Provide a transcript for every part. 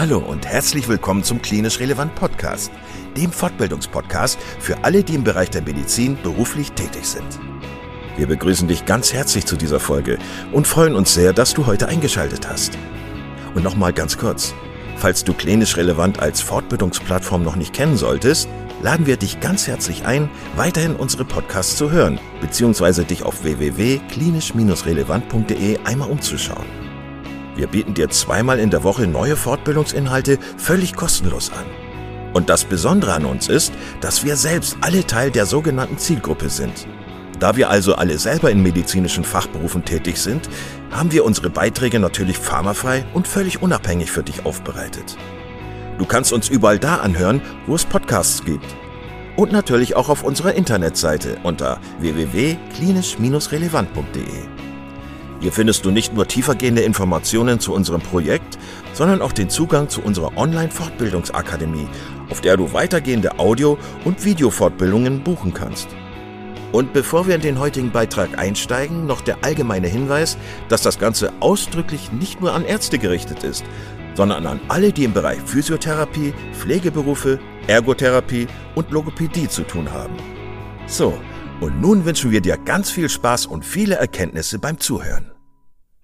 Hallo und herzlich willkommen zum Klinisch Relevant Podcast, dem Fortbildungspodcast für alle, die im Bereich der Medizin beruflich tätig sind. Wir begrüßen dich ganz herzlich zu dieser Folge und freuen uns sehr, dass du heute eingeschaltet hast. Und nochmal ganz kurz, falls du Klinisch Relevant als Fortbildungsplattform noch nicht kennen solltest, laden wir dich ganz herzlich ein, weiterhin unsere Podcasts zu hören, beziehungsweise dich auf www.klinisch-relevant.de einmal umzuschauen. Wir bieten dir zweimal in der Woche neue Fortbildungsinhalte völlig kostenlos an. Und das Besondere an uns ist, dass wir selbst alle Teil der sogenannten Zielgruppe sind. Da wir also alle selber in medizinischen Fachberufen tätig sind, haben wir unsere Beiträge natürlich pharmafrei und völlig unabhängig für dich aufbereitet. Du kannst uns überall da anhören, wo es Podcasts gibt. Und natürlich auch auf unserer Internetseite unter www.klinisch-relevant.de. Hier findest du nicht nur tiefergehende Informationen zu unserem Projekt, sondern auch den Zugang zu unserer Online-Fortbildungsakademie, auf der du weitergehende Audio- und Videofortbildungen buchen kannst. Und bevor wir in den heutigen Beitrag einsteigen, noch der allgemeine Hinweis, dass das Ganze ausdrücklich nicht nur an Ärzte gerichtet ist, sondern an alle, die im Bereich Physiotherapie, Pflegeberufe, Ergotherapie und Logopädie zu tun haben. So, und nun wünschen wir dir ganz viel Spaß und viele Erkenntnisse beim Zuhören.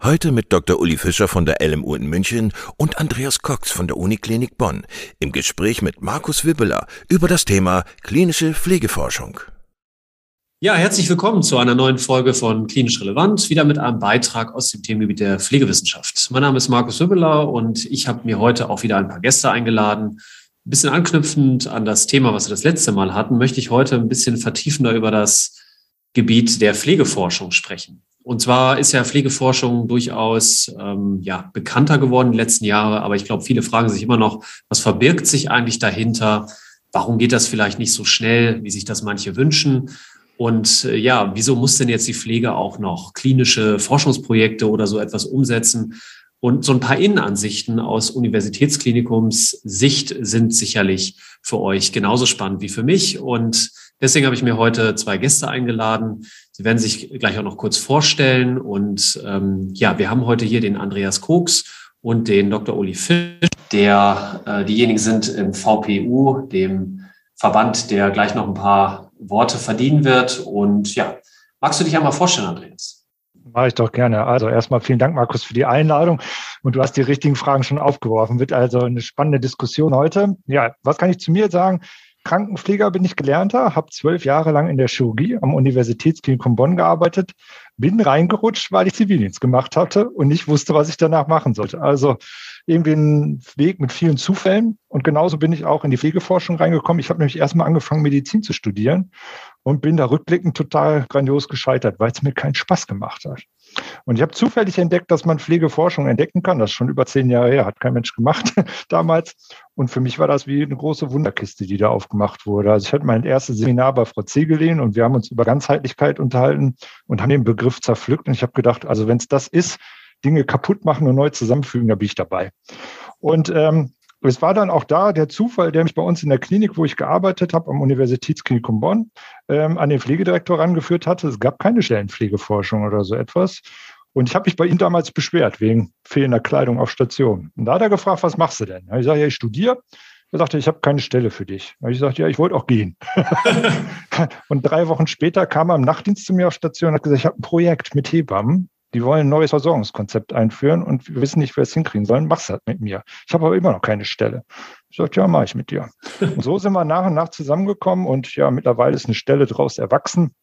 Heute mit Dr. Uli Fischer von der LMU in München und Andreas Cox von der Uniklinik Bonn im Gespräch mit Markus Wibbeler über das Thema klinische Pflegeforschung. Ja, herzlich willkommen zu einer neuen Folge von Klinisch Relevant, wieder mit einem Beitrag aus dem Themengebiet der Pflegewissenschaft. Mein Name ist Markus Wibbeler und ich habe mir heute auch wieder ein paar Gäste eingeladen, ein bisschen anknüpfend an das Thema, was wir das letzte Mal hatten, möchte ich heute ein bisschen vertiefender über das Gebiet der Pflegeforschung sprechen. Und zwar ist ja Pflegeforschung durchaus ähm, ja, bekannter geworden in den letzten Jahren, aber ich glaube, viele fragen sich immer noch, was verbirgt sich eigentlich dahinter? Warum geht das vielleicht nicht so schnell, wie sich das manche wünschen? Und äh, ja, wieso muss denn jetzt die Pflege auch noch klinische Forschungsprojekte oder so etwas umsetzen? Und so ein paar Innenansichten aus Universitätsklinikums Sicht sind sicherlich für euch genauso spannend wie für mich. Und deswegen habe ich mir heute zwei Gäste eingeladen. Sie werden sich gleich auch noch kurz vorstellen. Und ähm, ja, wir haben heute hier den Andreas Koks und den Dr. Uli Fisch, der äh, diejenigen sind im VPU, dem Verband, der gleich noch ein paar Worte verdienen wird. Und ja, magst du dich einmal vorstellen, Andreas? Mache ich doch gerne. Also erstmal vielen Dank, Markus, für die Einladung. Und du hast die richtigen Fragen schon aufgeworfen. Wird also eine spannende Diskussion heute. Ja, was kann ich zu mir sagen? Krankenpfleger bin ich gelernter, habe zwölf Jahre lang in der Chirurgie am Universitätsklinikum Bonn gearbeitet, bin reingerutscht, weil ich Zivildienst gemacht hatte und nicht wusste, was ich danach machen sollte. Also irgendwie ein Weg mit vielen Zufällen. Und genauso bin ich auch in die Pflegeforschung reingekommen. Ich habe nämlich erstmal angefangen, Medizin zu studieren und bin da rückblickend total grandios gescheitert, weil es mir keinen Spaß gemacht hat. Und ich habe zufällig entdeckt, dass man Pflegeforschung entdecken kann. Das ist schon über zehn Jahre her, hat kein Mensch gemacht damals. Und für mich war das wie eine große Wunderkiste, die da aufgemacht wurde. Also ich hatte mein erstes Seminar bei Frau Zegelin und wir haben uns über Ganzheitlichkeit unterhalten und haben den Begriff zerpflückt. Und ich habe gedacht, also wenn es das ist, Dinge kaputt machen und neu zusammenfügen, da bin ich dabei. Und ähm, es war dann auch da der Zufall, der mich bei uns in der Klinik, wo ich gearbeitet habe, am Universitätsklinikum Bonn, ähm, an den Pflegedirektor rangeführt hatte. Es gab keine Stellenpflegeforschung oder so etwas. Und ich habe mich bei ihm damals beschwert wegen fehlender Kleidung auf Station. Und da hat er gefragt, was machst du denn? Ich sage, ja, ich studiere. Er sagte, ich habe keine Stelle für dich. Ich sagte, ja, ich wollte auch gehen. und drei Wochen später kam er im Nachtdienst zu mir auf Station und hat gesagt, ich habe ein Projekt mit Hebammen. Die wollen ein neues Versorgungskonzept einführen und wir wissen nicht, wer es hinkriegen sollen. Mach's halt mit mir. Ich habe aber immer noch keine Stelle. Ich sagte, ja, mache ich mit dir. Und so sind wir nach und nach zusammengekommen und ja, mittlerweile ist eine Stelle daraus erwachsen.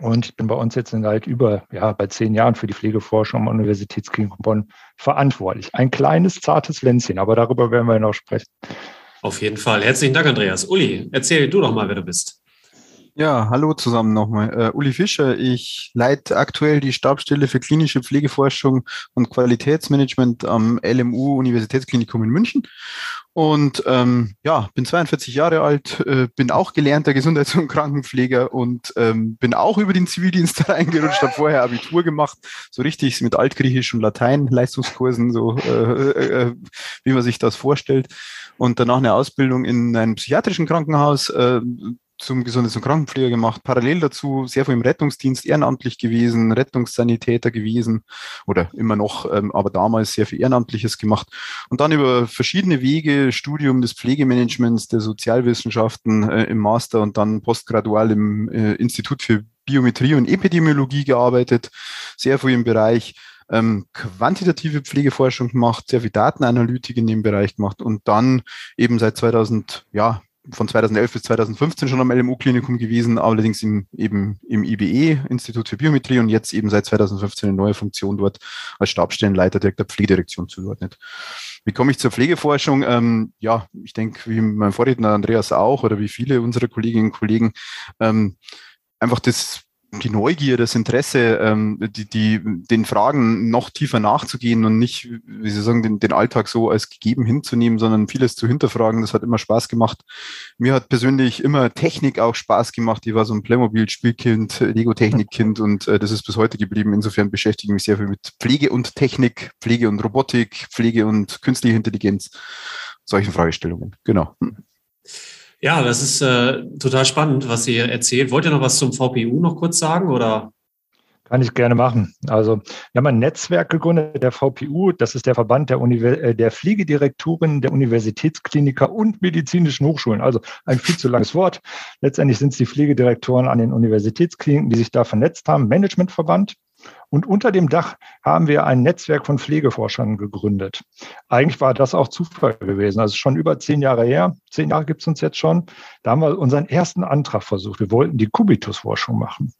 Und ich bin bei uns jetzt seit über, ja, bei zehn Jahren für die Pflegeforschung am Universitätsklinikum Bonn verantwortlich. Ein kleines, zartes Länzchen, aber darüber werden wir noch sprechen. Auf jeden Fall. Herzlichen Dank, Andreas. Uli, erzähl du doch mal, wer du bist. Ja, hallo zusammen nochmal. Uh, Uli Fischer, ich leite aktuell die Stabsstelle für klinische Pflegeforschung und Qualitätsmanagement am LMU Universitätsklinikum in München. Und ähm, ja, bin 42 Jahre alt, äh, bin auch gelernter Gesundheits- und Krankenpfleger und ähm, bin auch über den Zivildienst reingerutscht, habe vorher Abitur gemacht, so richtig mit Altgriechisch und Latein, Leistungskursen, so äh, äh, wie man sich das vorstellt. Und danach eine Ausbildung in einem psychiatrischen Krankenhaus, äh, zum Gesundheits- und Krankenpfleger gemacht, parallel dazu sehr viel im Rettungsdienst ehrenamtlich gewesen, Rettungssanitäter gewesen oder immer noch, ähm, aber damals sehr viel Ehrenamtliches gemacht. Und dann über verschiedene Wege, Studium des Pflegemanagements, der Sozialwissenschaften äh, im Master und dann postgradual im äh, Institut für Biometrie und Epidemiologie gearbeitet, sehr viel im Bereich ähm, quantitative Pflegeforschung gemacht, sehr viel Datenanalytik in dem Bereich gemacht und dann eben seit 2000, ja, von 2011 bis 2015 schon am LMU-Klinikum gewesen, allerdings im, eben im IBE, Institut für Biometrie, und jetzt eben seit 2015 eine neue Funktion dort als Stabsstellenleiter direkt der Pflegedirektion zugeordnet. Wie komme ich zur Pflegeforschung? Ähm, ja, ich denke, wie mein Vorredner Andreas auch oder wie viele unserer Kolleginnen und Kollegen, ähm, einfach das die Neugier, das Interesse, ähm, die, die, den Fragen noch tiefer nachzugehen und nicht, wie Sie sagen, den, den Alltag so als gegeben hinzunehmen, sondern vieles zu hinterfragen. Das hat immer Spaß gemacht. Mir hat persönlich immer Technik auch Spaß gemacht. Ich war so ein Playmobil-Spielkind, Lego-Technik-Kind und äh, das ist bis heute geblieben. Insofern beschäftige ich mich sehr viel mit Pflege und Technik, Pflege und Robotik, Pflege und künstliche Intelligenz, solchen Fragestellungen. Genau. Ja, das ist äh, total spannend, was ihr erzählt. Wollt ihr noch was zum VPU noch kurz sagen oder? Kann ich gerne machen. Also wir haben ein Netzwerk gegründet, der VPU, das ist der Verband der, Univers äh, der Pflegedirektoren der Universitätskliniker und medizinischen Hochschulen. Also ein viel zu langes Wort. Letztendlich sind es die Pflegedirektoren an den Universitätskliniken, die sich da vernetzt haben. Managementverband. Und unter dem Dach haben wir ein Netzwerk von Pflegeforschern gegründet. Eigentlich war das auch Zufall gewesen. Also schon über zehn Jahre her, zehn Jahre gibt es uns jetzt schon. Da haben wir unseren ersten Antrag versucht. Wir wollten die Kubitus-Forschung machen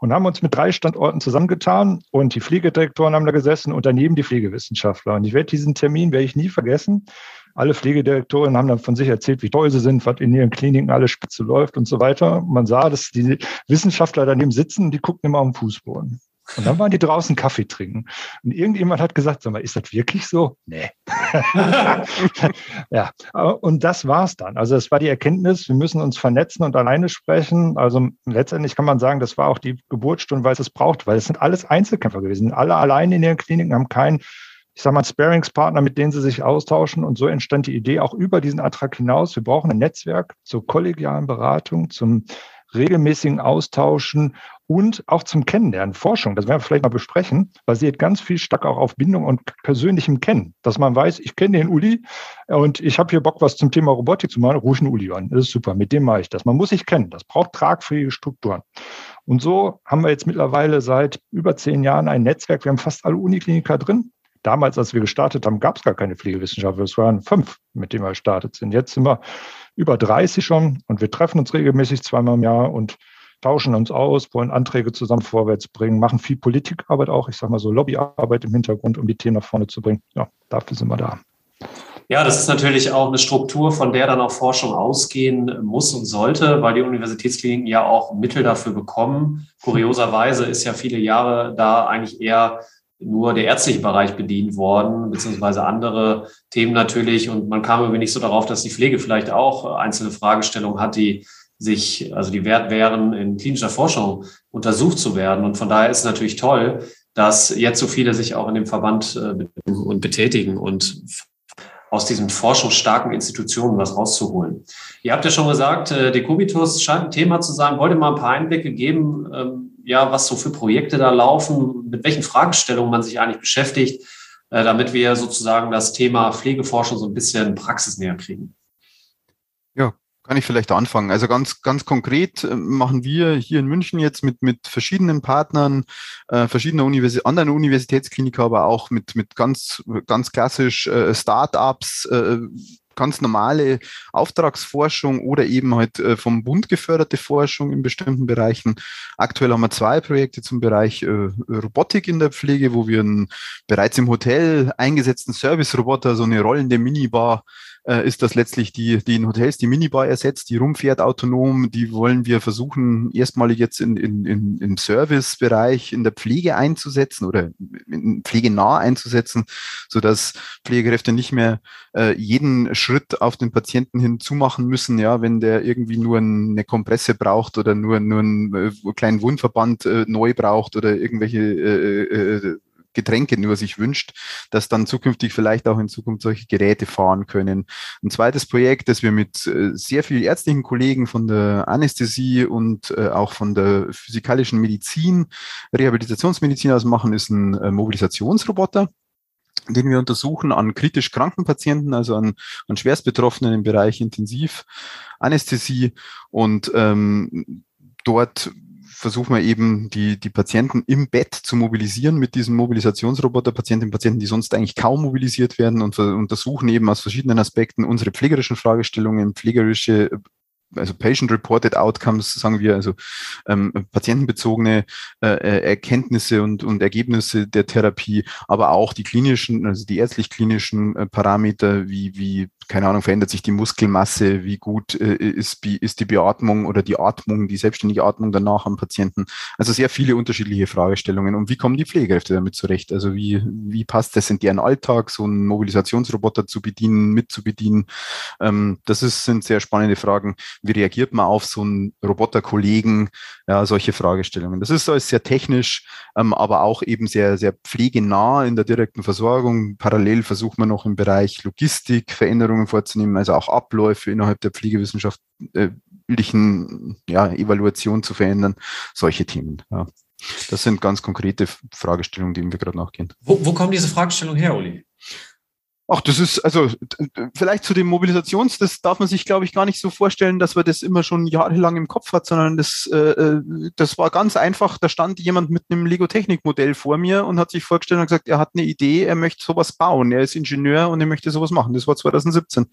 und haben uns mit drei Standorten zusammengetan und die Pflegedirektoren haben da gesessen und daneben die Pflegewissenschaftler. Und ich werde diesen Termin werde ich nie vergessen. Alle Pflegedirektoren haben dann von sich erzählt, wie toll sie sind, was in ihren Kliniken alles spitze läuft und so weiter. Man sah, dass die Wissenschaftler daneben sitzen und die gucken immer am Fußboden. Und dann waren die draußen Kaffee trinken. Und irgendjemand hat gesagt, sag mal, ist das wirklich so? Nee. ja, und das war's dann. Also es war die Erkenntnis, wir müssen uns vernetzen und alleine sprechen. Also letztendlich kann man sagen, das war auch die Geburtsstunde, weil es es braucht, weil es sind alles Einzelkämpfer gewesen. Alle alleine in ihren Kliniken haben keinen ich sage mal, Sparingspartner, mit denen sie sich austauschen. Und so entstand die Idee auch über diesen Antrag hinaus. Wir brauchen ein Netzwerk zur kollegialen Beratung, zum regelmäßigen Austauschen und auch zum Kennenlernen, Forschung, das werden wir vielleicht mal besprechen, basiert ganz viel stark auch auf Bindung und persönlichem Kennen. Dass man weiß, ich kenne den Uli und ich habe hier Bock, was zum Thema Robotik zu machen, rufe einen Uli an. Das ist super, mit dem mache ich das. Man muss sich kennen, das braucht tragfähige Strukturen. Und so haben wir jetzt mittlerweile seit über zehn Jahren ein Netzwerk. Wir haben fast alle Unikliniker drin. Damals, als wir gestartet haben, gab es gar keine Pflegewissenschaftler. Es waren fünf, mit denen wir gestartet sind. Jetzt sind wir über 30 schon und wir treffen uns regelmäßig zweimal im Jahr und tauschen uns aus, wollen Anträge zusammen vorwärts bringen, machen viel Politikarbeit auch, ich sage mal so Lobbyarbeit im Hintergrund, um die Themen nach vorne zu bringen. Ja, dafür sind wir da. Ja, das ist natürlich auch eine Struktur, von der dann auch Forschung ausgehen muss und sollte, weil die Universitätskliniken ja auch Mittel dafür bekommen. Kurioserweise ist ja viele Jahre da eigentlich eher nur der ärztliche Bereich bedient worden, beziehungsweise andere Themen natürlich. Und man kam irgendwie nicht so darauf, dass die Pflege vielleicht auch einzelne Fragestellungen hat, die sich, also die wert wären, in klinischer Forschung untersucht zu werden. Und von daher ist es natürlich toll, dass jetzt so viele sich auch in dem Verband äh, und betätigen und aus diesen forschungsstarken Institutionen was rauszuholen. Ihr habt ja schon gesagt, äh, Decubitus scheint ein Thema zu sein. Wollt ihr mal ein paar Einblicke geben, ähm, ja, was so für Projekte da laufen, mit welchen Fragestellungen man sich eigentlich beschäftigt, äh, damit wir sozusagen das Thema Pflegeforschung so ein bisschen praxisnäher kriegen. Kann ich vielleicht anfangen. Also ganz, ganz konkret äh, machen wir hier in München jetzt mit, mit verschiedenen Partnern, äh, verschiedener Universi anderen Universitätskliniker, aber auch mit, mit ganz, ganz klassisch äh, Start-ups, äh, ganz normale Auftragsforschung oder eben halt äh, vom Bund geförderte Forschung in bestimmten Bereichen. Aktuell haben wir zwei Projekte zum Bereich äh, Robotik in der Pflege, wo wir einen bereits im Hotel eingesetzten Service-Roboter, so eine rollende Minibar, äh, ist das letztlich die, die in Hotels die Minibar ersetzt, die rumfährt autonom. Die wollen wir versuchen, erstmalig jetzt in, in, in, im Servicebereich in der Pflege einzusetzen oder pflegenah einzusetzen, sodass Pflegekräfte nicht mehr äh, jeden Schritt auf den Patienten hin zumachen müssen, ja, wenn der irgendwie nur eine Kompresse braucht oder nur, nur einen äh, kleinen Wundverband äh, neu braucht oder irgendwelche Getränke nur sich wünscht, dass dann zukünftig vielleicht auch in Zukunft solche Geräte fahren können. Ein zweites Projekt, das wir mit äh, sehr vielen ärztlichen Kollegen von der Anästhesie und äh, auch von der physikalischen Medizin, Rehabilitationsmedizin aus machen, ist ein äh, Mobilisationsroboter den wir untersuchen an kritisch kranken Patienten, also an, an Schwerstbetroffenen im Bereich Intensivanästhesie. Und ähm, dort versuchen wir eben, die, die Patienten im Bett zu mobilisieren mit diesem Mobilisationsroboter, Patientinnen und Patienten, die sonst eigentlich kaum mobilisiert werden und untersuchen eben aus verschiedenen Aspekten unsere pflegerischen Fragestellungen, pflegerische also Patient-Reported Outcomes, sagen wir, also ähm, patientenbezogene äh, äh, Erkenntnisse und, und Ergebnisse der Therapie, aber auch die klinischen, also die ärztlich-klinischen äh, Parameter, wie, wie keine Ahnung, verändert sich die Muskelmasse, wie gut äh, ist, ist die Beatmung oder die Atmung, die selbstständige Atmung danach am Patienten. Also sehr viele unterschiedliche Fragestellungen. Und wie kommen die Pflegekräfte damit zurecht? Also wie, wie passt das in deren Alltag, so einen Mobilisationsroboter zu bedienen, mitzubedienen? Ähm, das ist, sind sehr spannende Fragen. Wie reagiert man auf so einen Roboterkollegen? Ja, solche Fragestellungen. Das ist alles sehr technisch, ähm, aber auch eben sehr, sehr pflegenah in der direkten Versorgung. Parallel versucht man noch im Bereich Logistik Veränderungen vorzunehmen, also auch Abläufe innerhalb der pflegewissenschaftlichen ja, Evaluation zu verändern, solche Themen. Ja. Das sind ganz konkrete Fragestellungen, denen wir gerade nachgehen. Wo, wo kommen diese Fragestellungen her, Uli? Ach, das ist, also vielleicht zu dem Mobilisations, das darf man sich, glaube ich, gar nicht so vorstellen, dass man das immer schon jahrelang im Kopf hat, sondern das, äh, äh, das war ganz einfach. Da stand jemand mit einem Lego-Technik-Modell vor mir und hat sich vorgestellt und gesagt, er hat eine Idee, er möchte sowas bauen. Er ist Ingenieur und er möchte sowas machen. Das war 2017.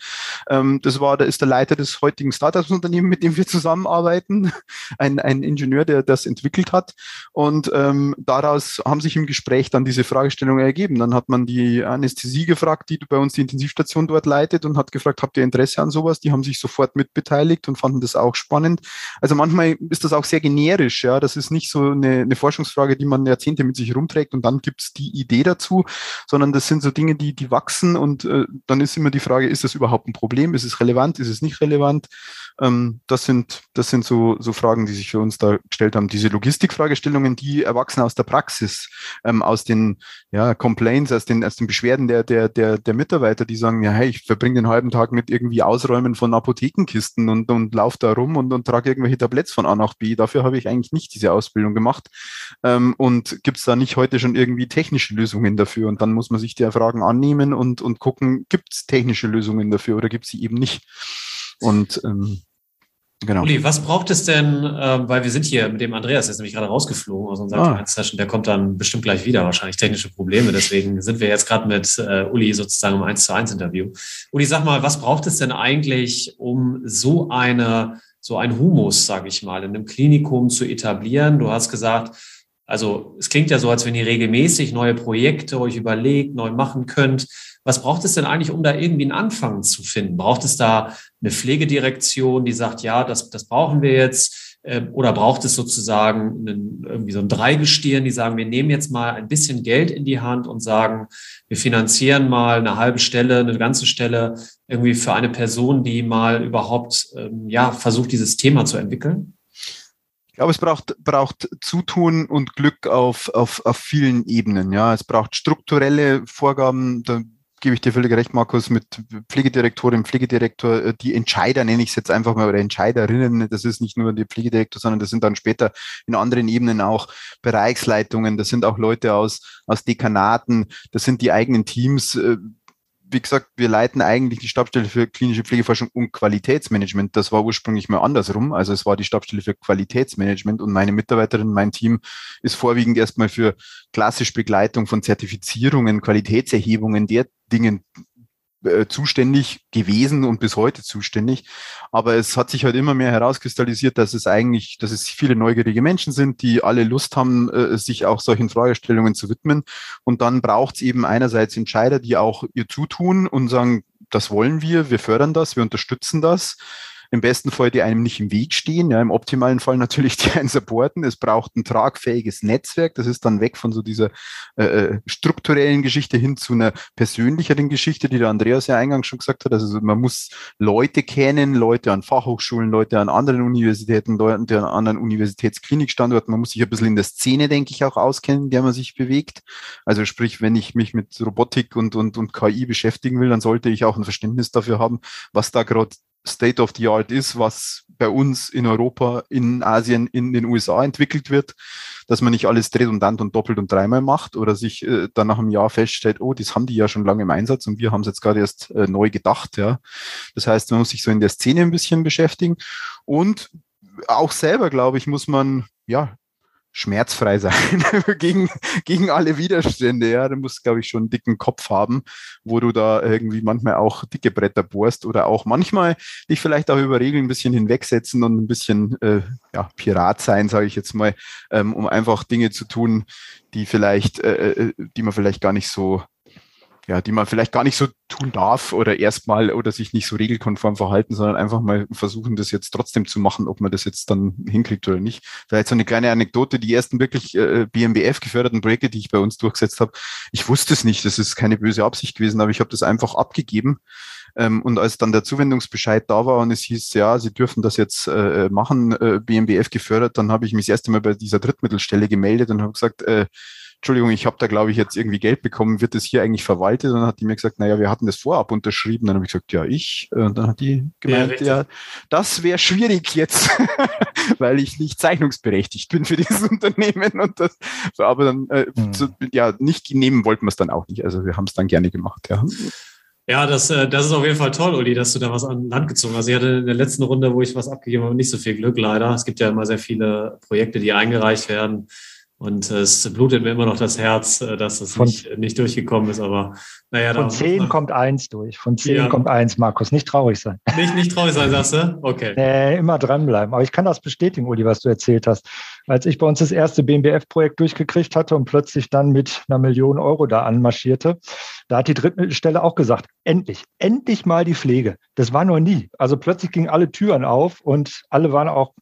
Ähm, das war, da ist der Leiter des heutigen Startups-Unternehmens, mit dem wir zusammenarbeiten, ein, ein Ingenieur, der das entwickelt hat. Und ähm, daraus haben sich im Gespräch dann diese Fragestellungen ergeben. Dann hat man die Anästhesie gefragt, die bei uns die Intensivstation dort leitet und hat gefragt, habt ihr Interesse an sowas? Die haben sich sofort mitbeteiligt und fanden das auch spannend. Also manchmal ist das auch sehr generisch, ja. Das ist nicht so eine, eine Forschungsfrage, die man Jahrzehnte mit sich rumträgt und dann gibt's die Idee dazu, sondern das sind so Dinge, die, die wachsen und äh, dann ist immer die Frage, ist das überhaupt ein Problem? Ist es relevant? Ist es nicht relevant? Ähm, das sind, das sind so, so Fragen, die sich für uns da gestellt haben. Diese Logistikfragestellungen, die erwachsen aus der Praxis, ähm, aus den ja, Complaints, aus den, aus den Beschwerden der, der, der, der Mitarbeiter, die sagen, ja, hey, ich verbringe den halben Tag mit irgendwie Ausräumen von Apothekenkisten und, und laufe da rum und, und trage irgendwelche Tabletts von A nach B. Dafür habe ich eigentlich nicht diese Ausbildung gemacht. Ähm, und gibt es da nicht heute schon irgendwie technische Lösungen dafür? Und dann muss man sich der Fragen annehmen und, und gucken, gibt es technische Lösungen dafür oder gibt es sie eben nicht? Und ähm, Genau. Uli, was braucht es denn, äh, weil wir sind hier mit dem Andreas, der ist nämlich gerade rausgeflogen aus unserer ah. Session, der kommt dann bestimmt gleich wieder, wahrscheinlich technische Probleme, deswegen sind wir jetzt gerade mit äh, Uli sozusagen im 1 zu 1 Interview. Uli, sag mal, was braucht es denn eigentlich, um so eine, so ein Humus, sage ich mal, in einem Klinikum zu etablieren? Du hast gesagt, also es klingt ja so, als wenn ihr regelmäßig neue Projekte euch überlegt, neu machen könnt. Was braucht es denn eigentlich, um da irgendwie einen Anfang zu finden? Braucht es da eine Pflegedirektion, die sagt, ja, das, das brauchen wir jetzt? Ähm, oder braucht es sozusagen einen, irgendwie so ein Dreigestirn, die sagen, wir nehmen jetzt mal ein bisschen Geld in die Hand und sagen, wir finanzieren mal eine halbe Stelle, eine ganze Stelle irgendwie für eine Person, die mal überhaupt ähm, ja, versucht, dieses Thema zu entwickeln? Glaube, es braucht, braucht Zutun und Glück auf, auf, auf vielen Ebenen. Ja, es braucht strukturelle Vorgaben. Da gebe ich dir völlig recht, Markus, mit Pflegedirektorin, Pflegedirektor, äh, die Entscheider nenne ich es jetzt einfach mal, oder Entscheiderinnen, das ist nicht nur die Pflegedirektor, sondern das sind dann später in anderen Ebenen auch Bereichsleitungen, das sind auch Leute aus, aus Dekanaten, das sind die eigenen Teams, äh, wie gesagt, wir leiten eigentlich die Stabstelle für klinische Pflegeforschung und Qualitätsmanagement. Das war ursprünglich mal andersrum. Also es war die Stabstelle für Qualitätsmanagement und meine Mitarbeiterin, mein Team ist vorwiegend erstmal für klassische Begleitung von Zertifizierungen, Qualitätserhebungen der Dingen äh, zuständig gewesen und bis heute zuständig. Aber es hat sich halt immer mehr herauskristallisiert, dass es eigentlich, dass es viele neugierige Menschen sind, die alle Lust haben, äh, sich auch solchen Fragestellungen zu widmen. Und dann braucht es eben einerseits Entscheider, die auch ihr zutun und sagen, das wollen wir, wir fördern das, wir unterstützen das. Im besten Fall, die einem nicht im Weg stehen. Ja, Im optimalen Fall natürlich, die einen supporten. Es braucht ein tragfähiges Netzwerk. Das ist dann weg von so dieser äh, äh, strukturellen Geschichte hin zu einer persönlicheren Geschichte, die der Andreas ja eingangs schon gesagt hat. Also man muss Leute kennen, Leute an Fachhochschulen, Leute an anderen Universitäten, Leute an anderen Universitätsklinikstandorten. Man muss sich ein bisschen in der Szene, denke ich, auch auskennen, in der man sich bewegt. Also sprich, wenn ich mich mit Robotik und, und, und KI beschäftigen will, dann sollte ich auch ein Verständnis dafür haben, was da gerade State of the Art ist, was bei uns in Europa, in Asien, in den USA entwickelt wird, dass man nicht alles redundant und doppelt und dreimal macht oder sich äh, dann nach einem Jahr feststellt, oh, das haben die ja schon lange im Einsatz und wir haben es jetzt gerade erst äh, neu gedacht. Ja. Das heißt, man muss sich so in der Szene ein bisschen beschäftigen und auch selber, glaube ich, muss man ja schmerzfrei sein gegen, gegen alle Widerstände. Ja, du musst, glaube ich, schon einen dicken Kopf haben, wo du da irgendwie manchmal auch dicke Bretter bohrst oder auch manchmal dich vielleicht auch über Regeln ein bisschen hinwegsetzen und ein bisschen äh, ja, Pirat sein, sage ich jetzt mal, ähm, um einfach Dinge zu tun, die vielleicht, äh, äh die man vielleicht gar nicht so ja, die man vielleicht gar nicht so tun darf oder erstmal oder sich nicht so regelkonform verhalten, sondern einfach mal versuchen, das jetzt trotzdem zu machen, ob man das jetzt dann hinkriegt oder nicht. Vielleicht so eine kleine Anekdote, die ersten wirklich äh, BMBF geförderten Projekte, die ich bei uns durchgesetzt habe, ich wusste es nicht, das ist keine böse Absicht gewesen, aber ich habe das einfach abgegeben. Ähm, und als dann der Zuwendungsbescheid da war und es hieß, ja, Sie dürfen das jetzt äh, machen, äh, BMBF gefördert, dann habe ich mich das erste Mal bei dieser Drittmittelstelle gemeldet und habe gesagt, äh, Entschuldigung, ich habe da, glaube ich, jetzt irgendwie Geld bekommen, wird das hier eigentlich verwaltet? Und dann hat die mir gesagt, naja, wir hatten das vorab unterschrieben. Dann habe ich gesagt, ja, ich. Und dann hat die gemeint, ja, ja das wäre schwierig jetzt, weil ich nicht zeichnungsberechtigt bin für dieses Unternehmen. Und das, aber dann, äh, mhm. so, ja, nicht nehmen wollten wir es dann auch nicht. Also wir haben es dann gerne gemacht, ja. Ja, das, äh, das ist auf jeden Fall toll, Uli, dass du da was an Land gezogen hast. Ich hatte in der letzten Runde, wo ich was abgegeben habe, nicht so viel Glück leider. Es gibt ja immer sehr viele Projekte, die eingereicht werden und es blutet mir immer noch das Herz, äh, dass es nicht, nicht durchgekommen ist. Aber naja, von zehn kommt eins durch. Von zehn ja. kommt eins, Markus. Nicht traurig sein. Nicht, nicht traurig sein, sagst du? Okay. Nee, immer dranbleiben. Aber ich kann das bestätigen, Uli, was du erzählt hast. Als ich bei uns das erste BMBF-Projekt durchgekriegt hatte und plötzlich dann mit einer Million Euro da anmarschierte, da hat die Drittmittelstelle auch gesagt, endlich, endlich mal die Pflege. Das war noch nie. Also plötzlich gingen alle Türen auf und alle waren auch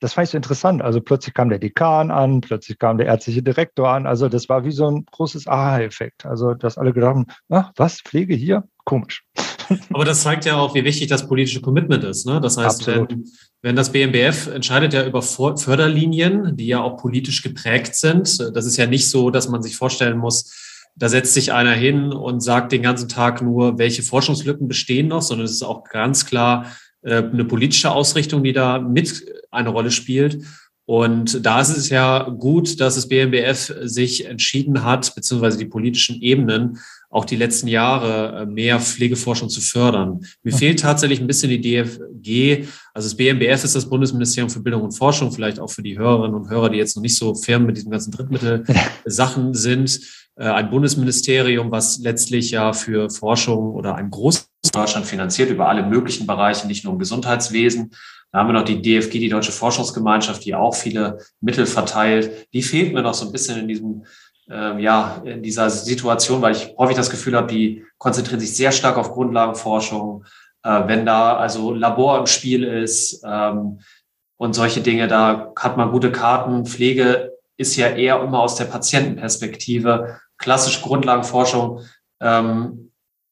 das fand ich so interessant. Also plötzlich kam der Dekan an, plötzlich kam der ärztliche Direktor an. Also das war wie so ein großes Aha-Effekt. Also dass alle gedacht haben, ach, was, Pflege hier? Komisch. Aber das zeigt ja auch, wie wichtig das politische Commitment ist. Ne? Das heißt, wenn, wenn das BMBF entscheidet ja über Förderlinien, die ja auch politisch geprägt sind. Das ist ja nicht so, dass man sich vorstellen muss, da setzt sich einer hin und sagt den ganzen Tag nur, welche Forschungslücken bestehen noch, sondern es ist auch ganz klar, äh, eine politische Ausrichtung, die da mit eine Rolle spielt. Und da ist es ja gut, dass das BMBF sich entschieden hat, beziehungsweise die politischen Ebenen auch die letzten Jahre äh, mehr Pflegeforschung zu fördern. Mir fehlt tatsächlich ein bisschen die DFG. Also das BMBF ist das Bundesministerium für Bildung und Forschung, vielleicht auch für die Hörerinnen und Hörer, die jetzt noch nicht so firm mit diesen ganzen Drittmittel-Sachen sind. Äh, ein Bundesministerium, was letztlich ja für Forschung oder ein Groß Deutschland finanziert über alle möglichen Bereiche, nicht nur im Gesundheitswesen. Da haben wir noch die DFG, die Deutsche Forschungsgemeinschaft, die auch viele Mittel verteilt. Die fehlt mir noch so ein bisschen in diesem, ähm, ja, in dieser Situation, weil ich häufig das Gefühl habe, die konzentrieren sich sehr stark auf Grundlagenforschung. Äh, wenn da also Labor im Spiel ist ähm, und solche Dinge, da hat man gute Karten. Pflege ist ja eher immer aus der Patientenperspektive klassische Grundlagenforschung ähm,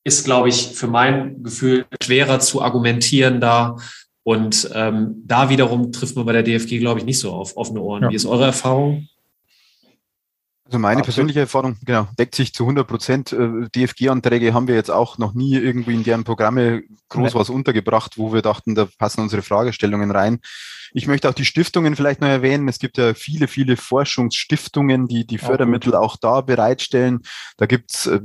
ist, glaube ich, für mein Gefühl schwerer zu argumentieren da. Und ähm, da wiederum trifft man bei der DFG, glaube ich, nicht so auf offene Ohren. Ja. Wie ist eure Erfahrung? Also meine persönliche Erfahrung, genau, deckt sich zu 100 Prozent. Äh, DFG-Anträge haben wir jetzt auch noch nie irgendwie in deren Programme groß was untergebracht, wo wir dachten, da passen unsere Fragestellungen rein. Ich möchte auch die Stiftungen vielleicht noch erwähnen. Es gibt ja viele, viele Forschungsstiftungen, die die Fördermittel auch, da bereitstellen. Da gibt's äh,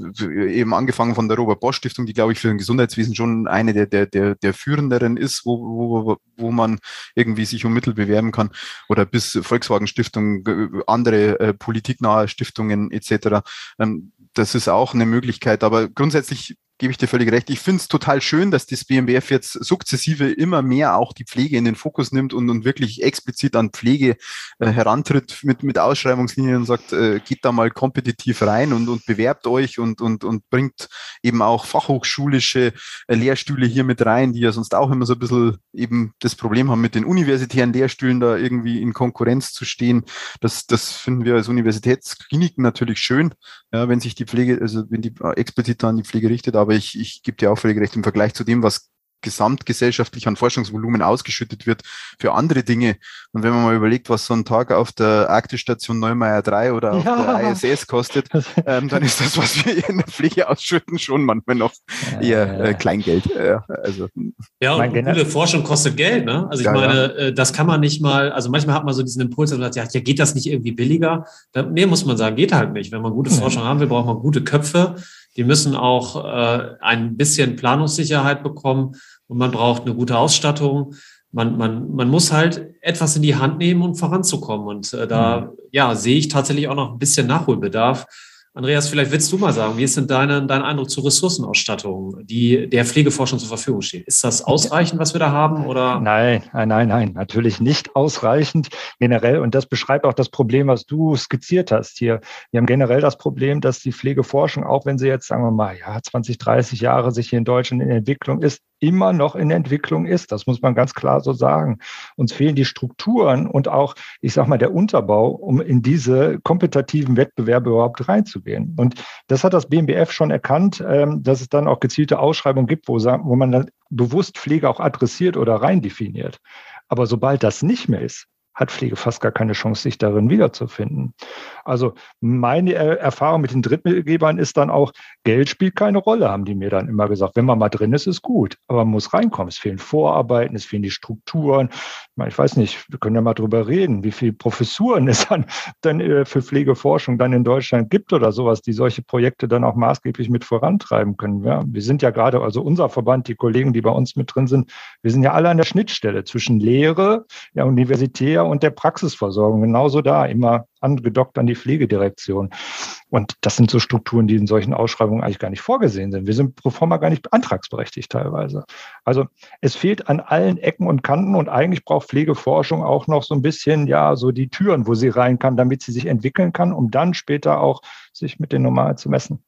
eben angefangen von der Robert Bosch Stiftung, die, glaube ich, für ein Gesundheitswesen schon eine der, der, der, der führenderen ist, wo, wo, wo man irgendwie sich um Mittel bewerben kann. Oder bis Volkswagen Stiftung, äh, andere äh, politiknahe Stiftungen etc. Ähm, das ist auch eine Möglichkeit. Aber grundsätzlich gebe ich dir völlig recht. Ich finde es total schön, dass das BMBF jetzt sukzessive immer mehr auch die Pflege in den Fokus nimmt und, und wirklich explizit an Pflege äh, herantritt mit, mit Ausschreibungslinien und sagt, äh, geht da mal kompetitiv rein und, und bewerbt euch und, und, und bringt eben auch fachhochschulische äh, Lehrstühle hier mit rein, die ja sonst auch immer so ein bisschen eben das Problem haben, mit den universitären Lehrstühlen da irgendwie in Konkurrenz zu stehen. Das, das finden wir als Universitätskliniken natürlich schön, ja, wenn sich die Pflege, also wenn die äh, explizit an die Pflege richtet, aber ich, ich gebe dir auch völlig recht im Vergleich zu dem, was gesamtgesellschaftlich an Forschungsvolumen ausgeschüttet wird für andere Dinge. Und wenn man mal überlegt, was so ein Tag auf der Arktis-Station Neumeier 3 oder auf ja. der ISS kostet, ähm, dann ist das, was wir in der Pflege ausschütten, schon manchmal noch eher äh, Kleingeld. Äh, also, ja, und gute Forschung kostet Geld. Ne? Also ich ja, meine, ja. Äh, das kann man nicht mal, also manchmal hat man so diesen Impuls, dass man sagt, ja, geht das nicht irgendwie billiger? Da, nee, muss man sagen, geht halt nicht. Wenn man gute Forschung haben will, braucht man gute Köpfe. Die müssen auch äh, ein bisschen Planungssicherheit bekommen und man braucht eine gute Ausstattung. Man, man, man muss halt etwas in die Hand nehmen, um voranzukommen. Und äh, da mhm. ja, sehe ich tatsächlich auch noch ein bisschen Nachholbedarf. Andreas, vielleicht willst du mal sagen, wie ist denn deine, dein Eindruck zur Ressourcenausstattung, die der Pflegeforschung zur Verfügung steht? Ist das ausreichend, was wir da haben? Oder? Nein, nein, nein, nein, natürlich nicht ausreichend generell. Und das beschreibt auch das Problem, was du skizziert hast hier. Wir haben generell das Problem, dass die Pflegeforschung, auch wenn sie jetzt, sagen wir mal, ja, 20, 30 Jahre sich hier in Deutschland in Entwicklung ist, immer noch in Entwicklung ist. Das muss man ganz klar so sagen. Uns fehlen die Strukturen und auch, ich sag mal, der Unterbau, um in diese kompetitiven Wettbewerbe überhaupt reinzugehen. Und das hat das BMBF schon erkannt, ähm, dass es dann auch gezielte Ausschreibungen gibt, wo, wo man dann bewusst Pflege auch adressiert oder rein definiert. Aber sobald das nicht mehr ist, hat Pflege fast gar keine Chance, sich darin wiederzufinden. Also meine Erfahrung mit den Drittmittelgebern ist dann auch, Geld spielt keine Rolle, haben die mir dann immer gesagt. Wenn man mal drin ist, ist gut, aber man muss reinkommen. Es fehlen Vorarbeiten, es fehlen die Strukturen. Ich weiß nicht, wir können ja mal drüber reden, wie viele Professuren es dann, dann äh, für Pflegeforschung dann in Deutschland gibt oder sowas, die solche Projekte dann auch maßgeblich mit vorantreiben können. Ja, wir sind ja gerade, also unser Verband, die Kollegen, die bei uns mit drin sind, wir sind ja alle an der Schnittstelle zwischen Lehre, ja, Universitär und der Praxisversorgung. Genauso da, immer angedockt an die Pflegedirektion. Und das sind so Strukturen, die in solchen Ausschreibungen eigentlich gar nicht vorgesehen sind. Wir sind pro forma gar nicht antragsberechtigt teilweise. Also es fehlt an allen Ecken und Kanten und eigentlich braucht Pflegeforschung auch noch so ein bisschen, ja, so die Türen, wo sie rein kann, damit sie sich entwickeln kann, um dann später auch sich mit den Normalen zu messen.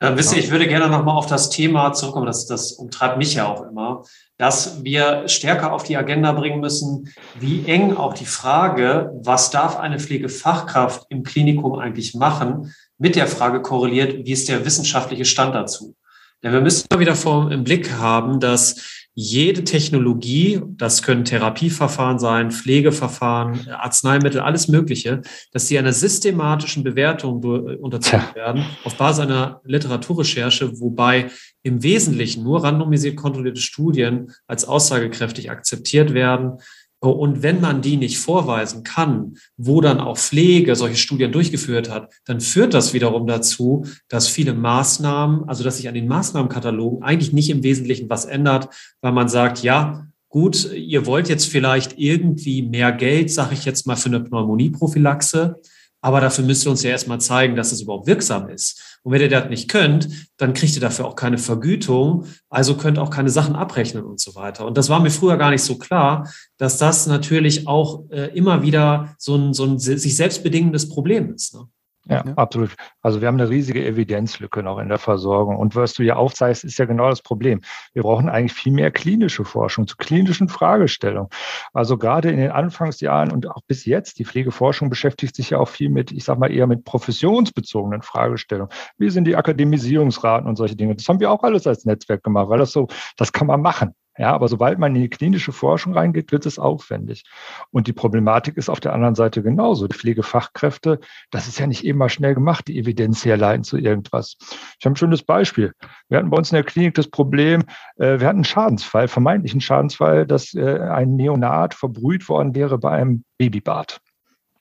Äh, wisst ihr, ich würde gerne nochmal auf das Thema zurückkommen, das, das umtreibt mich ja auch immer, dass wir stärker auf die Agenda bringen müssen, wie eng auch die Frage, was darf eine Pflegefachkraft im Klinikum eigentlich machen, mit der Frage korreliert, wie ist der wissenschaftliche Stand dazu. Denn wir müssen immer wieder vor, im Blick haben, dass jede Technologie, das können Therapieverfahren sein, Pflegeverfahren, Arzneimittel, alles Mögliche, dass die einer systematischen Bewertung unterzogen werden auf Basis einer Literaturrecherche, wobei im Wesentlichen nur randomisiert kontrollierte Studien als aussagekräftig akzeptiert werden und wenn man die nicht vorweisen kann, wo dann auch Pflege solche Studien durchgeführt hat, dann führt das wiederum dazu, dass viele Maßnahmen, also dass sich an den Maßnahmenkatalogen eigentlich nicht im Wesentlichen was ändert, weil man sagt, ja, gut, ihr wollt jetzt vielleicht irgendwie mehr Geld, sage ich jetzt mal, für eine Pneumonieprophylaxe. Aber dafür müsst ihr uns ja erstmal zeigen, dass es überhaupt wirksam ist. Und wenn ihr das nicht könnt, dann kriegt ihr dafür auch keine Vergütung, also könnt auch keine Sachen abrechnen und so weiter. Und das war mir früher gar nicht so klar, dass das natürlich auch äh, immer wieder so ein, so ein sich selbst bedingendes Problem ist. Ne? Ja, ja, absolut. Also wir haben eine riesige Evidenzlücke noch in der Versorgung. Und was du hier aufzeigst, ist ja genau das Problem. Wir brauchen eigentlich viel mehr klinische Forschung zu klinischen Fragestellungen. Also gerade in den Anfangsjahren und auch bis jetzt, die Pflegeforschung beschäftigt sich ja auch viel mit, ich sag mal, eher mit professionsbezogenen Fragestellungen. Wie sind die Akademisierungsraten und solche Dinge? Das haben wir auch alles als Netzwerk gemacht, weil das so, das kann man machen. Ja, aber sobald man in die klinische Forschung reingeht, wird es aufwendig. Und die Problematik ist auf der anderen Seite genauso. Die Pflegefachkräfte, das ist ja nicht immer schnell gemacht, die Evidenz herleiten zu irgendwas. Ich habe ein schönes Beispiel. Wir hatten bei uns in der Klinik das Problem, äh, wir hatten einen Schadensfall, vermeintlichen Schadensfall, dass äh, ein Neonat verbrüht worden wäre bei einem Babybad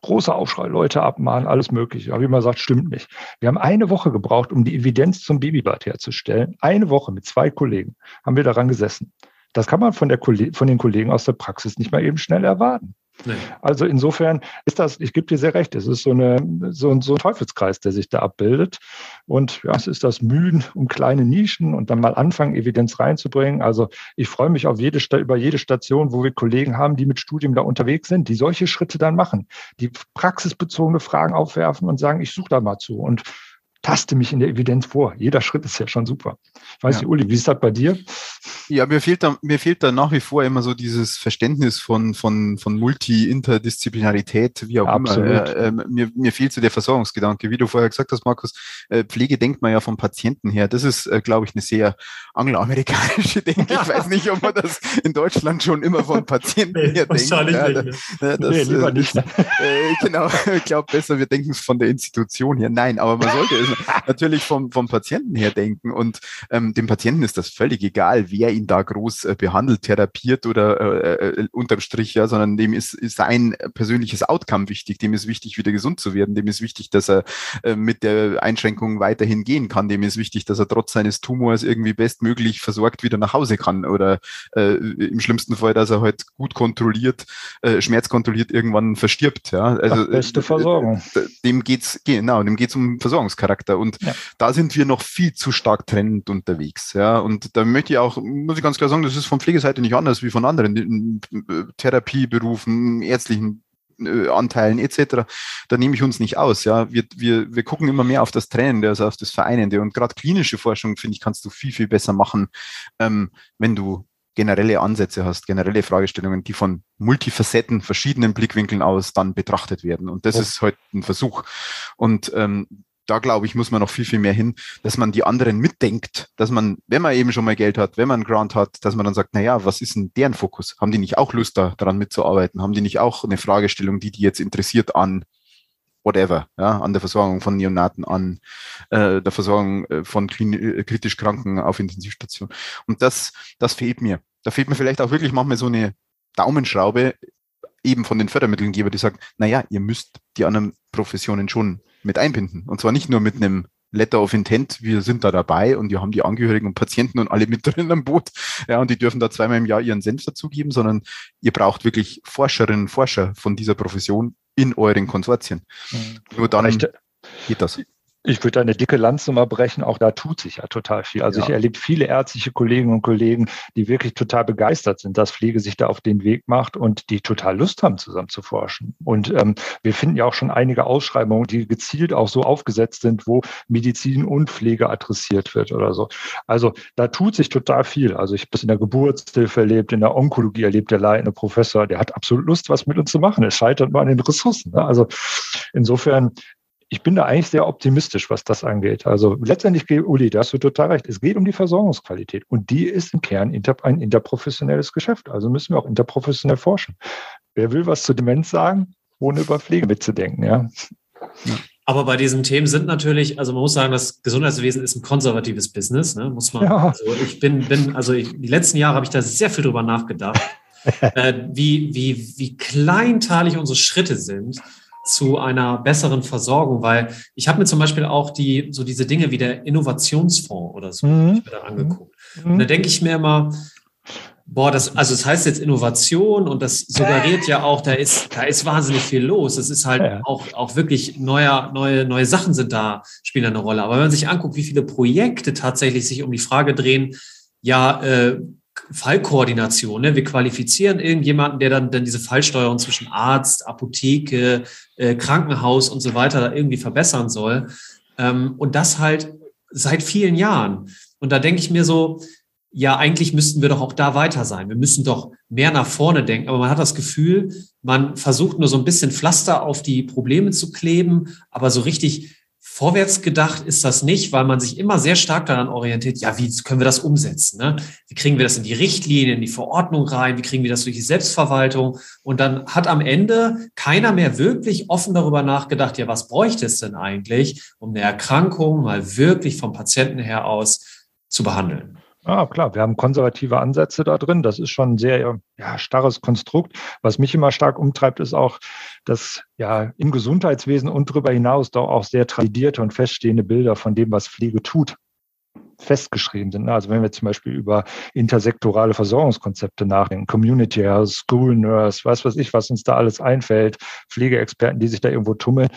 großer Aufschrei, Leute abmahnen, alles Mögliche. Aber wie man sagt, stimmt nicht. Wir haben eine Woche gebraucht, um die Evidenz zum Babybad herzustellen. Eine Woche mit zwei Kollegen haben wir daran gesessen. Das kann man von, der, von den Kollegen aus der Praxis nicht mal eben schnell erwarten. Nee. Also insofern ist das, ich gebe dir sehr recht, es ist so, eine, so, so ein Teufelskreis, der sich da abbildet. Und ja, es ist das Mühen um kleine Nischen und dann mal anfangen, Evidenz reinzubringen. Also ich freue mich auf jede, über jede Station, wo wir Kollegen haben, die mit Studium da unterwegs sind, die solche Schritte dann machen, die praxisbezogene Fragen aufwerfen und sagen, ich suche da mal zu. Und taste mich in der Evidenz vor. Jeder Schritt ist ja schon super. Ich weiß ja. nicht, Uli, wie ist das bei dir? Ja, mir fehlt da, mir fehlt da nach wie vor immer so dieses Verständnis von, von, von Multi-Interdisziplinarität, wie auch Absolut. immer. Äh, äh, mir, mir fehlt so der Versorgungsgedanke. Wie du vorher gesagt hast, Markus, äh, Pflege denkt man ja vom Patienten her. Das ist, äh, glaube ich, eine sehr angloamerikanische Denke. Ich weiß nicht, ob man das in Deutschland schon immer von Patienten nee, her denkt. Ja, nicht, das, nee, lieber äh, nicht. Ne? Äh, genau, ich glaube besser, wir denken es von der Institution her. Nein, aber man sollte es natürlich vom, vom Patienten her denken. Und ähm, dem Patienten ist das völlig egal, wer ihn da groß äh, behandelt, therapiert oder äh, äh, unterm Strich, ja, sondern dem ist, ist sein persönliches Outcome wichtig. Dem ist wichtig, wieder gesund zu werden. Dem ist wichtig, dass er äh, mit der Einschränkung weiterhin gehen kann. Dem ist wichtig, dass er trotz seines Tumors irgendwie bestmöglich versorgt wieder nach Hause kann oder äh, im schlimmsten Fall, dass er halt gut kontrolliert, äh, schmerzkontrolliert irgendwann verstirbt. Ja, also Ach, beste äh, Versorgung. Dem geht's genau, dem geht's um Versorgungscharakter. Charakter. Und ja. da sind wir noch viel zu stark trennend unterwegs. Ja, und da möchte ich auch, muss ich ganz klar sagen, das ist von Pflegeseite nicht anders wie von anderen Therapieberufen, ärztlichen äh, Anteilen etc. Da nehme ich uns nicht aus. Ja, wir, wir, wir gucken immer mehr auf das Trennende, also auf das Vereinende. Und gerade klinische Forschung, finde ich, kannst du viel, viel besser machen, ähm, wenn du generelle Ansätze hast, generelle Fragestellungen, die von Multifacetten, verschiedenen Blickwinkeln aus dann betrachtet werden. Und das oh. ist heute halt ein Versuch. Und ähm, da glaube ich, muss man noch viel, viel mehr hin, dass man die anderen mitdenkt, dass man, wenn man eben schon mal Geld hat, wenn man einen Grant hat, dass man dann sagt, na ja, was ist denn deren Fokus? Haben die nicht auch Lust da, daran mitzuarbeiten? Haben die nicht auch eine Fragestellung, die die jetzt interessiert an whatever, ja, an der Versorgung von Neonaten, an äh, der Versorgung äh, von äh, kritisch Kranken auf Intensivstation. Und das, das fehlt mir. Da fehlt mir vielleicht auch wirklich manchmal so eine Daumenschraube eben von den Fördermittelngeber, die sagen, na ja, ihr müsst die anderen Professionen schon mit einbinden. Und zwar nicht nur mit einem Letter of Intent, wir sind da dabei und wir haben die Angehörigen und Patienten und alle mit drin am Boot. Ja, und die dürfen da zweimal im Jahr ihren Senf dazugeben, sondern ihr braucht wirklich Forscherinnen und Forscher von dieser Profession in euren Konsortien. Mhm. Nur dann geht das. Ich würde eine dicke Lanze mal brechen, auch da tut sich ja total viel. Also ja. ich erlebe viele ärztliche Kolleginnen und Kollegen, die wirklich total begeistert sind, dass Pflege sich da auf den Weg macht und die total Lust haben, zusammen zu forschen. Und ähm, wir finden ja auch schon einige Ausschreibungen, die gezielt auch so aufgesetzt sind, wo Medizin und Pflege adressiert wird oder so. Also da tut sich total viel. Also ich habe das in der Geburtshilfe erlebt, in der Onkologie erlebt, der leitende Professor, der hat absolut Lust, was mit uns zu machen. Es scheitert nur an den Ressourcen. Ne? Also insofern ich bin da eigentlich sehr optimistisch, was das angeht. Also letztendlich, Uli, da hast du total recht. Es geht um die Versorgungsqualität und die ist im Kern ein interprofessionelles Geschäft. Also müssen wir auch interprofessionell forschen. Wer will was zu Demenz sagen, ohne über Pflege mitzudenken, ja. Aber bei diesen Themen sind natürlich, also man muss sagen, das Gesundheitswesen ist ein konservatives Business, ne? muss man. Ja. Also ich bin, bin, also ich, die letzten Jahre habe ich da sehr viel drüber nachgedacht, äh, wie, wie, wie kleinteilig unsere Schritte sind zu einer besseren Versorgung, weil ich habe mir zum Beispiel auch die so diese Dinge wie der Innovationsfonds oder so mhm. mir da angeguckt. Mhm. Und da denke ich mir immer, boah, das also das heißt jetzt Innovation und das suggeriert ja auch, da ist da ist wahnsinnig viel los. Es ist halt ja. auch auch wirklich neuer neue neue Sachen sind da spielen eine Rolle. Aber wenn man sich anguckt, wie viele Projekte tatsächlich sich um die Frage drehen, ja, äh, Fallkoordination. Ne? Wir qualifizieren irgendjemanden, der dann, dann diese Fallsteuerung zwischen Arzt, Apotheke, äh, Krankenhaus und so weiter irgendwie verbessern soll. Ähm, und das halt seit vielen Jahren. Und da denke ich mir so, ja, eigentlich müssten wir doch auch da weiter sein. Wir müssen doch mehr nach vorne denken. Aber man hat das Gefühl, man versucht nur so ein bisschen Pflaster auf die Probleme zu kleben, aber so richtig Vorwärts gedacht ist das nicht, weil man sich immer sehr stark daran orientiert, ja, wie können wir das umsetzen? Ne? Wie kriegen wir das in die Richtlinien, in die Verordnung rein? Wie kriegen wir das durch die Selbstverwaltung? Und dann hat am Ende keiner mehr wirklich offen darüber nachgedacht, ja, was bräuchte es denn eigentlich, um eine Erkrankung mal wirklich vom Patienten her aus zu behandeln? Ah, klar, wir haben konservative Ansätze da drin. Das ist schon ein sehr ja, starres Konstrukt. Was mich immer stark umtreibt, ist auch, dass ja im Gesundheitswesen und darüber hinaus doch auch sehr tradierte und feststehende Bilder von dem, was Pflege tut, festgeschrieben sind. Also wenn wir zum Beispiel über intersektorale Versorgungskonzepte nachdenken, Community Health, School Nurse, weiß was ich, was uns da alles einfällt, Pflegeexperten, die sich da irgendwo tummeln,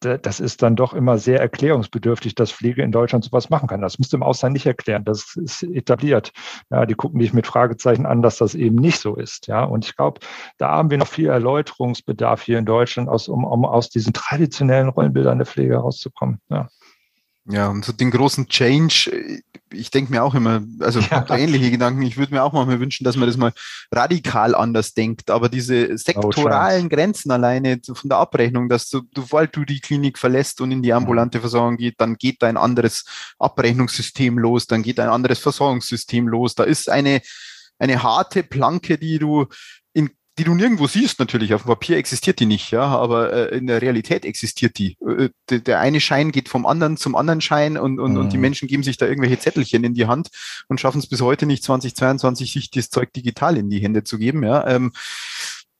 das ist dann doch immer sehr erklärungsbedürftig, dass Pflege in Deutschland sowas machen kann. Das musst du im Ausland nicht erklären. Das ist etabliert. Ja, die gucken dich mit Fragezeichen an, dass das eben nicht so ist. Ja, und ich glaube, da haben wir noch viel Erläuterungsbedarf hier in Deutschland, aus, um, um aus diesen traditionellen Rollenbildern der Pflege herauszukommen. Ja. Ja, und so den großen Change, äh, ich denke mir auch immer, also ja. ähnliche Gedanken, ich würde mir auch manchmal wünschen, dass man das mal radikal anders denkt, aber diese sektoralen oh, Grenzen alleine von der Abrechnung, dass du, sobald du die Klinik verlässt und in die ambulante Versorgung geht, dann geht da ein anderes Abrechnungssystem los, dann geht ein anderes Versorgungssystem los, da ist eine, eine harte Planke, die du die du nirgendwo siehst natürlich. Auf dem Papier existiert die nicht, ja, aber äh, in der Realität existiert die. Äh, der, der, eine Schein geht vom anderen zum anderen Schein und, und, mhm. und die mhm. Menschen geben sich da irgendwelche Zettelchen in die Hand und schaffen es bis heute nicht 2022, sich das Zeug digital in die Hände zu geben. Ja. Ähm,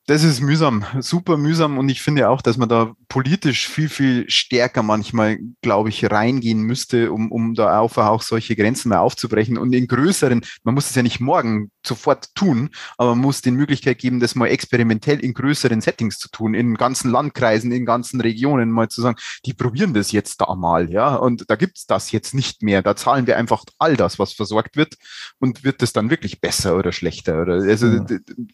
das ist mühsam, super mühsam und ich finde auch, dass man da politisch viel, viel stärker manchmal, glaube ich, reingehen müsste, um, um da auch, auch solche Grenzen mal aufzubrechen und in größeren, man muss es ja nicht morgen sofort tun, aber man muss den Möglichkeit geben, das mal experimentell in größeren Settings zu tun, in ganzen Landkreisen, in ganzen Regionen mal zu sagen, die probieren das jetzt da mal, ja, und da gibt's das jetzt nicht mehr, da zahlen wir einfach all das, was versorgt wird und wird das dann wirklich besser oder schlechter oder, also, ja.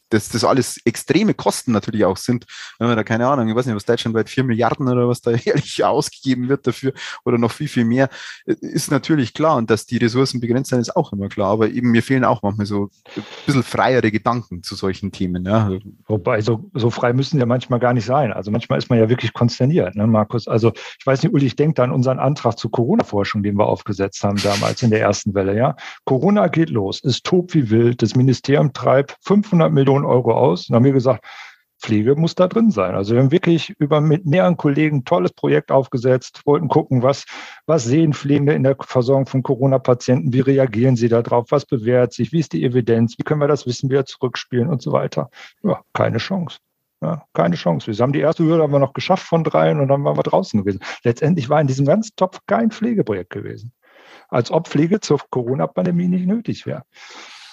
das, das alles extreme Kosten natürlich auch sind, wenn man da keine Ahnung, ich weiß nicht, was Deutschland weit vier Milliarden oder was da jährlich ausgegeben wird dafür oder noch viel, viel mehr, ist natürlich klar und dass die Ressourcen begrenzt sind, ist auch immer klar, aber eben mir fehlen auch manchmal so ein bisschen freiere Gedanken zu solchen Themen. Ja. Wobei, so, so frei müssen ja manchmal gar nicht sein. Also manchmal ist man ja wirklich konsterniert, ne, Markus? Also ich weiß nicht, Uli, ich denke da an unseren Antrag zur Corona-Forschung, den wir aufgesetzt haben damals in der ersten Welle. Ja, Corona geht los, es tobt wie wild, das Ministerium treibt 500 Millionen Euro aus. Und haben wir gesagt, Pflege muss da drin sein. Also wir haben wirklich über mit mehreren Kollegen ein tolles Projekt aufgesetzt, wollten gucken, was, was sehen Pflegende in der Versorgung von Corona-Patienten, wie reagieren sie darauf, was bewährt sich, wie ist die Evidenz, wie können wir das Wissen wieder zurückspielen und so weiter. Ja, keine Chance. Ja, keine Chance. Wir haben die erste Hürde haben wir noch geschafft von dreien und dann waren wir draußen gewesen. Letztendlich war in diesem ganzen Topf kein Pflegeprojekt gewesen. Als ob Pflege zur Corona-Pandemie nicht nötig wäre.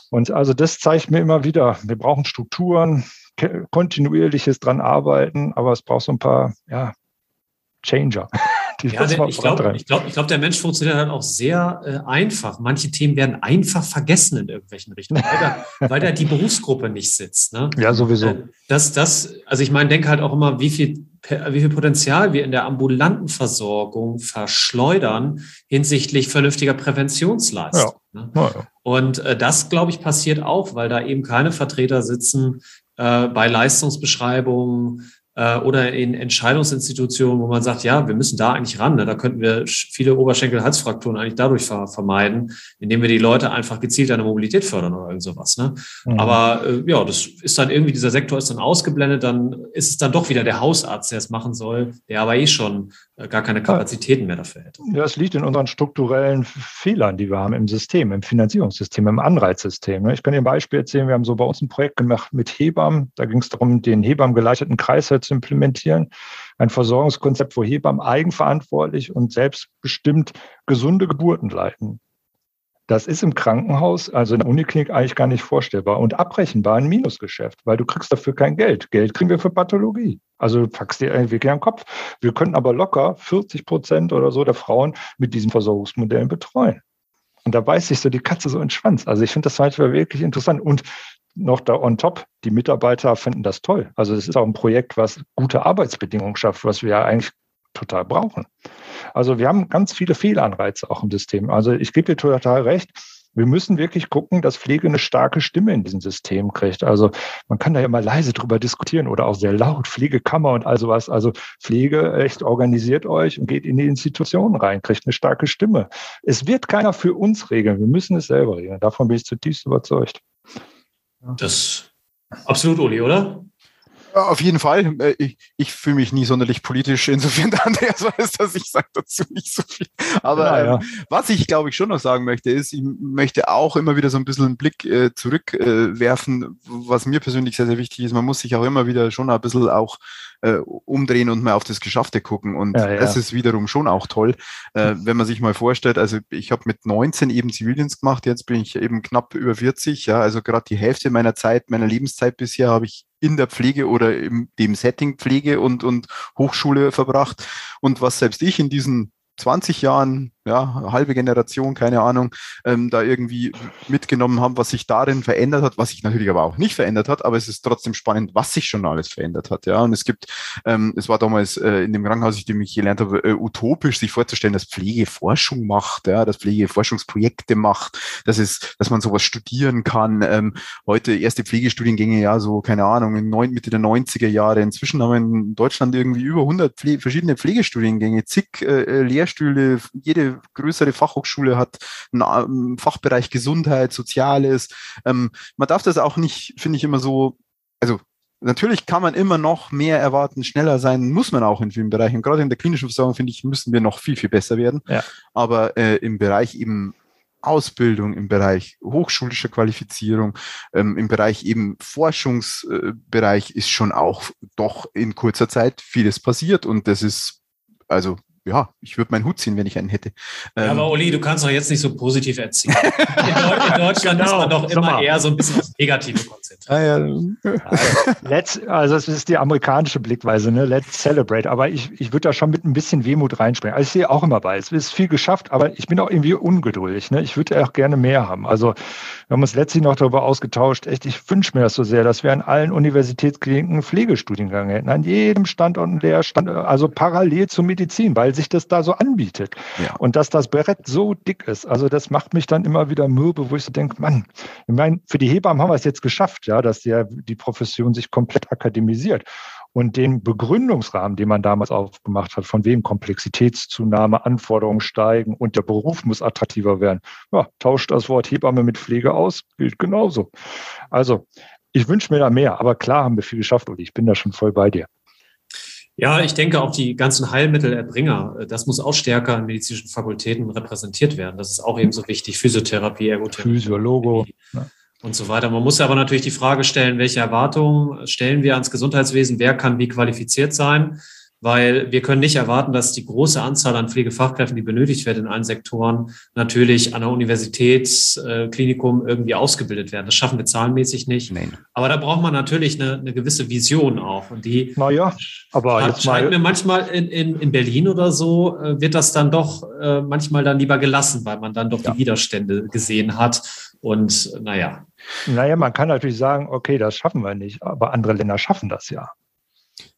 Und also das zeigt mir immer wieder, wir brauchen Strukturen, kontinuierliches dran arbeiten, aber es braucht so ein paar ja, Changer. Ja, der, ich glaube, ich glaub, ich glaub, der Mensch funktioniert halt auch sehr äh, einfach. Manche Themen werden einfach vergessen in irgendwelchen Richtungen, weil da, weil da die Berufsgruppe nicht sitzt. Ne? Ja, sowieso. Äh, das, das, also ich meine, denke halt auch immer, wie viel, wie viel Potenzial wir in der ambulanten Versorgung verschleudern hinsichtlich vernünftiger Präventionsleistung. Ja. Ne? Ja, ja. Und äh, das, glaube ich, passiert auch, weil da eben keine Vertreter sitzen, äh, bei Leistungsbeschreibungen äh, oder in Entscheidungsinstitutionen, wo man sagt, ja, wir müssen da eigentlich ran. Ne? Da könnten wir viele Oberschenkel-Halsfrakturen eigentlich dadurch ver vermeiden, indem wir die Leute einfach gezielt an der Mobilität fördern oder irgend sowas. Ne? Mhm. Aber äh, ja, das ist dann irgendwie, dieser Sektor ist dann ausgeblendet, dann ist es dann doch wieder der Hausarzt, der es machen soll, der aber eh schon äh, gar keine Kapazitäten mehr dafür hätte. Ja, es liegt in unseren strukturellen Fehlern, die wir haben im System, im Finanzierungssystem, im Anreizsystem. Ne? Ich kann dir ein Beispiel erzählen. Wir haben so bei uns ein Projekt gemacht mit Hebammen. Da ging es darum, den Hebammen Zu implementieren. Ein Versorgungskonzept, wo Hebammen eigenverantwortlich und selbstbestimmt gesunde Geburten leiten. Das ist im Krankenhaus, also in der Uniklinik eigentlich gar nicht vorstellbar und abrechenbar ein Minusgeschäft, weil du kriegst dafür kein Geld. Geld kriegen wir für Pathologie. Also du packst dir irgendwie am Kopf. Wir können aber locker 40 Prozent oder so der Frauen mit diesen Versorgungsmodellen betreuen. Und da beißt sich so die Katze so in den Schwanz. Also ich finde das manchmal wirklich interessant. Und noch da on top, die Mitarbeiter finden das toll. Also es ist auch ein Projekt, was gute Arbeitsbedingungen schafft, was wir ja eigentlich total brauchen. Also wir haben ganz viele Fehlanreize auch im System. Also ich gebe dir total recht. Wir müssen wirklich gucken, dass Pflege eine starke Stimme in diesem System kriegt. Also man kann da ja mal leise drüber diskutieren oder auch sehr laut, Pflegekammer und all sowas. Also Pflege echt organisiert euch und geht in die Institutionen rein, kriegt eine starke Stimme. Es wird keiner für uns regeln. Wir müssen es selber regeln. Davon bin ich zutiefst überzeugt. Das absolut, Uli, oder? Auf jeden Fall. Äh, ich, ich fühle mich nie sonderlich politisch. Insofern der Andreas weiß, dass ich sage dazu nicht so viel. Aber ja, ja. Ähm, was ich, glaube ich, schon noch sagen möchte, ist, ich möchte auch immer wieder so ein bisschen einen Blick äh, zurückwerfen, äh, was mir persönlich sehr, sehr wichtig ist. Man muss sich auch immer wieder schon ein bisschen auch äh, umdrehen und mal auf das Geschaffte gucken. Und Ja, ja. das ist wiederum schon auch toll, äh, wenn man sich mal vorstellt, also ich habe mit 19 eben Zivildienst gemacht, jetzt bin ich eben knapp über 40, ja, also gerade die Hälfte meiner Zeit, meiner Lebenszeit bisher habe ich in der Pflege oder im dem Setting Pflege und, und Hochschule verbracht. Und was selbst ich in diesen 20 Jahren, ja, halbe Generation, keine Ahnung, ähm, da irgendwie mitgenommen haben, was sich darin verändert hat, was sich natürlich aber auch nicht verändert hat, aber es ist trotzdem spannend, was sich schon alles verändert hat, ja. Und es gibt, ähm, es war damals äh, in dem Krankenhaus, in dem ich gelernt habe, äh, utopisch, sich vorzustellen, dass Pflege Forschung macht, ja, dass Pflege Forschungsprojekte macht, dass es, dass man sowas studieren kann. Ähm, heute erste Pflegestudiengänge, ja, so, keine Ahnung, in neun, Mitte der 90er Jahre. Inzwischen haben wir in Deutschland irgendwie über 100 Pfle verschiedene Pflegestudiengänge, zig äh, Lehrstühle, jede größere Fachhochschule hat einen, einen Fachbereich Gesundheit, Soziales. Ähm, man darf das auch nicht, finde ich, immer so, also Natürlich kann man immer noch mehr erwarten, schneller sein, muss man auch in vielen Bereichen. Gerade in der klinischen Versorgung, finde ich, müssen wir noch viel, viel besser werden. Ja. Aber äh, im Bereich Ausbildung, im Bereich hochschulischer Qualifizierung, ähm, im Bereich eben Forschungsbereich äh, ist schon auch doch in kurzer Zeit vieles passiert und das ist also ja, ich würde meinen Hut ziehen, wenn ich einen hätte. Ähm, ja, aber Uli, du kannst doch jetzt nicht so positiv erzählen. In, Deu in Deutschland genau, ist man doch immer eher so ein bisschen aufs Negative konzentriert. Ah, ja. Let's, also es ist die amerikanische Blickweise, ne? Let's celebrate. Aber ich, ich würde da schon mit ein bisschen Wehmut reinspringen. Also ich sehe auch immer bei, es ist viel geschafft, aber ich bin auch irgendwie ungeduldig. Ne? Ich würde auch gerne mehr haben. Also wir haben uns letztlich noch darüber ausgetauscht. Echt, ich wünsche mir das so sehr, dass wir an allen Universitätskliniken einen Pflegestudiengang hätten. An jedem Standort einen Lehrstand, also parallel zur Medizin, weil sich das da so anbietet. Ja. Und dass das Brett so dick ist, also das macht mich dann immer wieder mürbe, wo ich so denke, Mann, ich meine, für die Hebammen haben wir es jetzt geschafft, ja, dass der, die Profession sich komplett akademisiert. Und den Begründungsrahmen, den man damals aufgemacht hat, von wem Komplexitätszunahme, Anforderungen steigen und der Beruf muss attraktiver werden, ja, tauscht das Wort Hebamme mit Pflege aus, gilt genauso. Also ich wünsche mir da mehr, aber klar haben wir viel geschafft, Uli. Ich bin da schon voll bei dir. Ja, ich denke auch die ganzen Heilmittelerbringer, äh, das muss auch stärker an medizinischen Fakultäten repräsentiert werden. Das ist auch eben so wichtig. Physiotherapie, Ergotherapie. Physiologo. Und so weiter. Man muss aber natürlich die Frage stellen, welche Erwartungen stellen wir ans Gesundheitswesen? Wer kann wie qualifiziert sein? Weil wir können nicht erwarten, dass die große Anzahl an Pflegefachkräften, die benötigt wird in allen Sektoren, natürlich an der Universitätsklinikum irgendwie ausgebildet werden. Das schaffen wir zahlenmäßig nicht. Nein. Aber da braucht man natürlich eine, eine gewisse Vision auch. Und die naja, aber jetzt scheint mir manchmal in, in, in Berlin oder so, äh, wird das dann doch äh, manchmal dann lieber gelassen, weil man dann doch ja. die Widerstände gesehen hat. Und naja. Naja, man kann natürlich sagen, okay, das schaffen wir nicht, aber andere Länder schaffen das ja.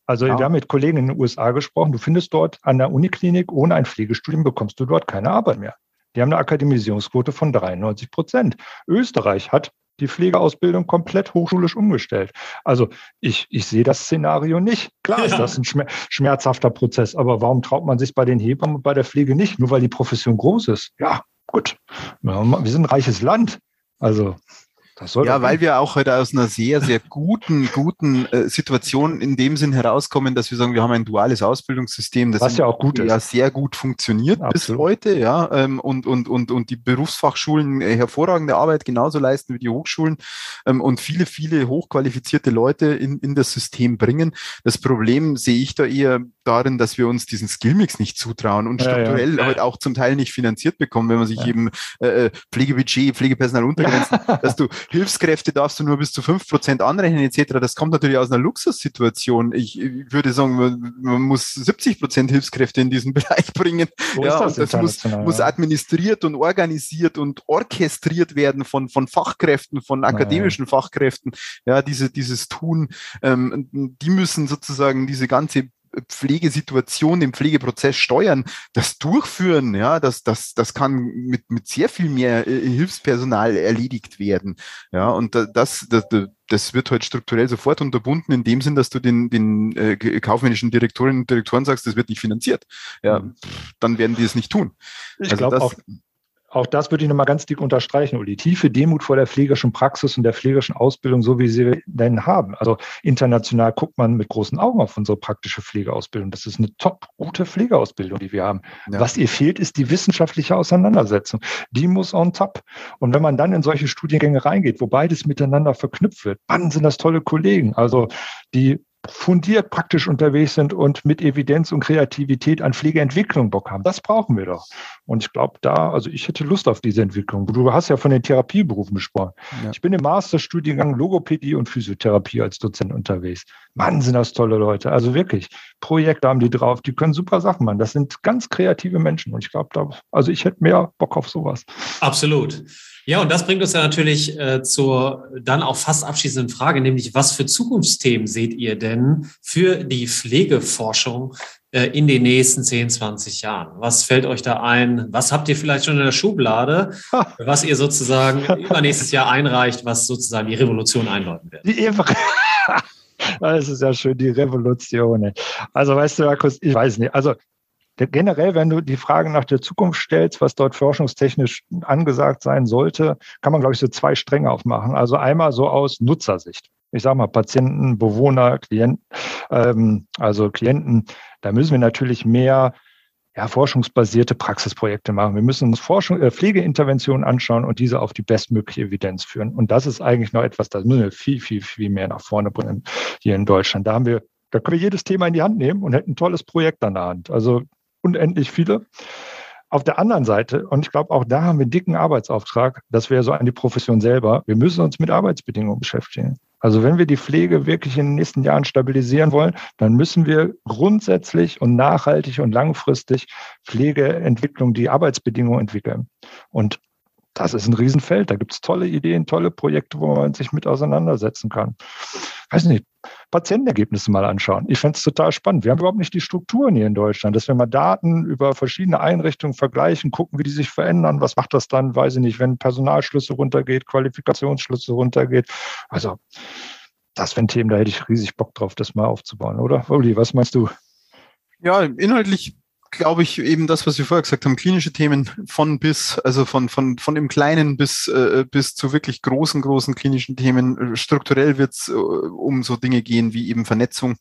Also ja. wir haben mit Kollegen in den USA gesprochen. Du findest dort an der Uniklinik ohne ein Pflegestudium bekommst du dort keine Arbeit mehr. Die haben eine Akademisierungsquote von 93 Prozent. Österreich hat die Pflegeausbildung komplett hochschulisch umgestellt. Also ich, ich sehe das Szenario nicht. Klar ja. ist das ein schmerzhafter Prozess, aber warum traut man sich bei den Hebammen und bei der Pflege nicht? Nur weil die Profession groß ist. Ja, gut. Wir sind ein reiches Land. Also ja, weil wir auch heute aus einer sehr, sehr guten, guten äh, Situation in dem Sinn herauskommen, dass wir sagen, wir haben ein duales Ausbildungssystem, das Was ja auch gut ja sehr gut funktioniert Absolut. bis heute, ja, ähm, und, und, und, und die Berufsfachschulen äh, hervorragende Arbeit genauso leisten wie die Hochschulen ähm, und viele, viele hochqualifizierte Leute in, in das System bringen. Das Problem sehe ich da eher darin, dass wir uns diesen Skillmix nicht zutrauen und strukturell ja, ja. halt auch zum Teil nicht finanziert bekommen, wenn man sich ja. eben äh, äh Pflegebudget, Pflegepersonal untergrenzt, dass du Hilfskräfte darfst du nur bis zu fünf Prozent anrechnen etc. Das kommt natürlich aus einer Luxussituation. Ich, ich würde sagen, man, man muss 70 Prozent Hilfskräfte in diesen Bereich bringen. Wo ja, das, das muss, muss administriert und organisiert und orchestriert werden von, von Fachkräften, von akademischen Fachkräften. Ja, diese, dieses Tun, ähm, die müssen sozusagen diese ganze Pflegesituation, den Pflegeprozess steuern, das Durchführen, ja, das, das, das kann mit, mit sehr viel mehr äh, Hilfspersonal erledigt werden. Ja, und das, das, das wird halt strukturell sofort unterbunden, in dem Sinn, dass du den, den äh, kaufmännischen Direktorinnen und Direktoren sagst, das wird nicht finanziert. Ja, mhm. dann werden die es nicht tun. Ich also glaube auch, auch das würde ich nochmal ganz dick unterstreichen, Uli. Tiefe Demut vor der pflegerischen Praxis und der pflegerischen Ausbildung, so wie sie denn haben. Also international guckt man mit großen Augen auf unsere praktische Pflegeausbildung. Das ist eine top gute Pflegeausbildung, die wir haben. Ja. Was ihr fehlt, ist die wissenschaftliche Auseinandersetzung. Die muss on top. Und wenn man dann in solche Studiengänge reingeht, wo beides miteinander verknüpft wird, dann sind das tolle Kollegen. Also die fundiert praktisch unterwegs sind und mit Evidenz und Kreativität an Pflegeentwicklung Bock haben. Das brauchen wir doch. Und ich glaube, da, also ich hätte Lust auf diese Entwicklung. Du hast ja von den Therapieberufen gesprochen. Ja. Ich bin im Masterstudiengang Logopädie und Physiotherapie als Dozent unterwegs. Mann, sind das tolle Leute. Also wirklich, Projekte haben die drauf, die können super Sachen machen. Das sind ganz kreative Menschen. Und ich glaube, da, also ich hätte mehr Bock auf sowas. Absolut. Ja, und das bringt uns ja natürlich äh, zur dann auch fast abschließenden Frage, nämlich was für Zukunftsthemen seht ihr denn für die Pflegeforschung äh, in den nächsten 10, 20 Jahren? Was fällt euch da ein? Was habt ihr vielleicht schon in der Schublade, was ihr sozusagen übernächstes Jahr einreicht, was sozusagen die Revolution einläuten wird? Die Das ist ja schön, die Revolution. Also weißt du, Markus, ich weiß nicht. Also generell, wenn du die Frage nach der Zukunft stellst, was dort forschungstechnisch angesagt sein sollte, kann man, glaube ich, so zwei Stränge aufmachen. Also einmal so aus Nutzersicht. Ich sage mal, Patienten, Bewohner, Klienten, ähm, also Klienten, da müssen wir natürlich mehr ja, forschungsbasierte Praxisprojekte machen. Wir müssen uns Forschung, äh, Pflegeinterventionen anschauen und diese auf die bestmögliche Evidenz führen. Und das ist eigentlich noch etwas, das müssen wir viel, viel, viel mehr nach vorne bringen hier in Deutschland. Da haben wir, da können wir jedes Thema in die Hand nehmen und hätten ein tolles Projekt an der Hand. Also unendlich viele. Auf der anderen Seite, und ich glaube, auch da haben wir einen dicken Arbeitsauftrag, das wäre so an die Profession selber, wir müssen uns mit Arbeitsbedingungen beschäftigen. Also wenn wir die Pflege wirklich in den nächsten Jahren stabilisieren wollen, dann müssen wir grundsätzlich und nachhaltig und langfristig Pflegeentwicklung, die Arbeitsbedingungen entwickeln. Und das ist ein Riesenfeld. Da gibt es tolle Ideen, tolle Projekte, wo man sich mit auseinandersetzen kann. Weiß nicht, Patientenergebnisse mal anschauen. Ich fände es total spannend. Wir haben überhaupt nicht die Strukturen hier in Deutschland, dass wir mal Daten über verschiedene Einrichtungen vergleichen, gucken, wie die sich verändern. Was macht das dann? Weiß ich nicht, wenn Personalschlüsse runtergeht, Qualifikationsschlüsse runtergeht. Also, das wären Themen, da hätte ich riesig Bock drauf, das mal aufzubauen, oder? Uli, was meinst du? Ja, inhaltlich glaube ich, eben das, was wir vorher gesagt haben, klinische Themen von bis, also von, von, von im Kleinen bis, äh, bis zu wirklich großen, großen klinischen Themen. Strukturell wird es äh, um so Dinge gehen wie eben Vernetzung.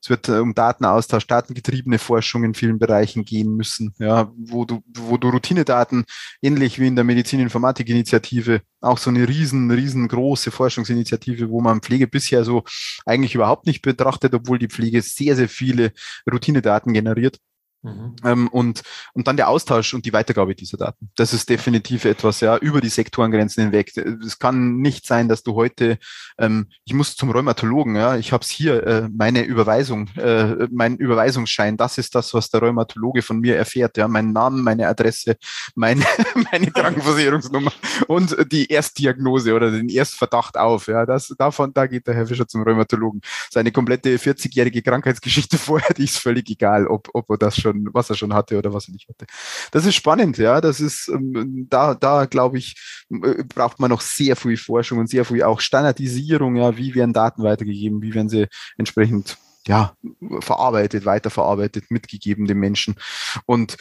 Es wird äh, um Datenaustausch, datengetriebene Forschung in vielen Bereichen gehen müssen, ja, wo du, wo du Routinedaten, ähnlich wie in der Medizininformatik-Initiative, auch so eine riesen, riesengroße Forschungsinitiative, wo man Pflege bisher so eigentlich überhaupt nicht betrachtet, obwohl die Pflege sehr, sehr viele Routinedaten generiert Mhm. Ähm, und, und dann der Austausch und die Weitergabe dieser Daten. Das ist definitiv etwas, ja, über die Sektorengrenzen hinweg. Es kann nicht sein, dass du heute, ähm, ich muss zum Rheumatologen, ja, ich habe es hier, äh, meine Überweisung, äh, mein Überweisungsschein, das ist das, was der Rheumatologe von mir erfährt, ja, mein Name, meine Adresse, meine, meine Krankenversicherungsnummer und die Erstdiagnose oder den Erstverdacht auf, ja, das, davon, da geht der Herr Fischer zum Rheumatologen. Seine komplette 40-jährige Krankheitsgeschichte vorher, die ist völlig egal, ob, ob er das schon schon, was er schon hatte oder was er nicht hatte. Das ist spannend, ja. Das ist, ähm, da, da glaube ich, äh, braucht man noch sehr viel Forschung und sehr viel auch Standardisierung, ja. Wie werden Daten weitergegeben? Wie werden sie entsprechend, ja, verarbeitet, weiterverarbeitet, mitgegeben den Menschen? Und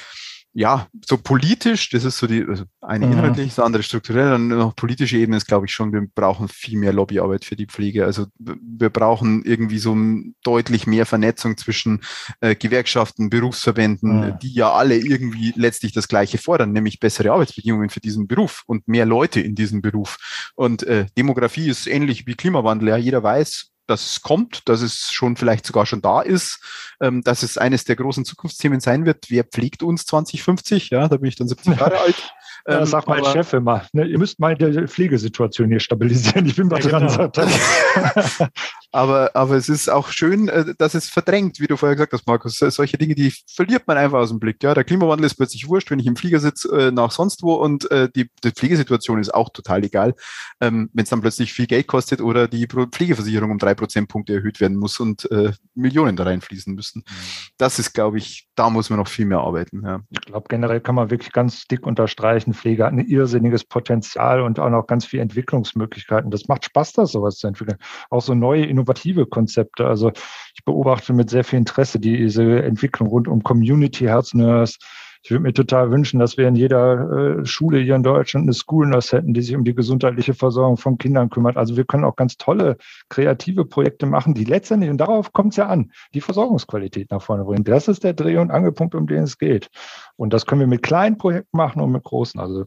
ja, so politisch, das ist so die, also eine mhm. inhaltlich, das andere strukturell, und noch politische Ebene ist, glaube ich, schon, wir brauchen viel mehr Lobbyarbeit für die Pflege. Also wir brauchen irgendwie so deutlich mehr Vernetzung zwischen äh, Gewerkschaften, Berufsverbänden, mhm. die ja alle irgendwie letztlich das Gleiche fordern, nämlich bessere Arbeitsbedingungen für diesen Beruf und mehr Leute in diesem Beruf. Und äh, Demografie ist ähnlich wie Klimawandel. Ja, jeder weiß, dass es kommt, dass es schon vielleicht sogar schon da ist, ähm, dass es eines der großen Zukunftsthemen sein wird. Wer pflegt uns 2050? Ja, da bin ich dann 70 Jahre alt. Ja, das ähm, sagt mein aber, Chef immer. Ne, ihr müsst mal die Pflegesituation hier stabilisieren. Ich bin mal ja, dran. Genau. aber, aber es ist auch schön, äh, dass es verdrängt, wie du vorher gesagt hast, Markus. Solche Dinge, die verliert man einfach aus dem Blick. Ja, der Klimawandel ist plötzlich wurscht, wenn ich im Flieger sitze äh, nach sonst wo und äh, die, die Pflegesituation ist auch total egal, ähm, wenn es dann plötzlich viel Geld kostet oder die Pflegeversicherung um drei Prozentpunkte erhöht werden muss und Millionen da reinfließen müssen. Mhm. Das ist, glaube ich, da muss man noch viel mehr arbeiten. Ja. Ich glaube, generell kann man wirklich ganz dick unterstreichen, Pflege hat ein irrsinniges Potenzial und auch noch ganz viele Entwicklungsmöglichkeiten. Das macht Spaß, das sowas zu entwickeln. Auch so neue, innovative Konzepte. Also ich beobachte mit sehr viel Interesse diese Entwicklung rund um Community Health Nurse, ich würde mir total wünschen, dass wir in jeder äh, Schule hier in Deutschland eine School Nurse hätten, die sich um die gesundheitliche Versorgung von Kindern kümmert. Also wir können auch ganz tolle kreative Projekte machen, die letztendlich, und darauf kommt es ja an, die Versorgungsqualität nach vorne bringen. Das ist der Dreh- und Angelpunkt, um den es geht. Und das können wir mit kleinen Projekten machen und mit großen. Also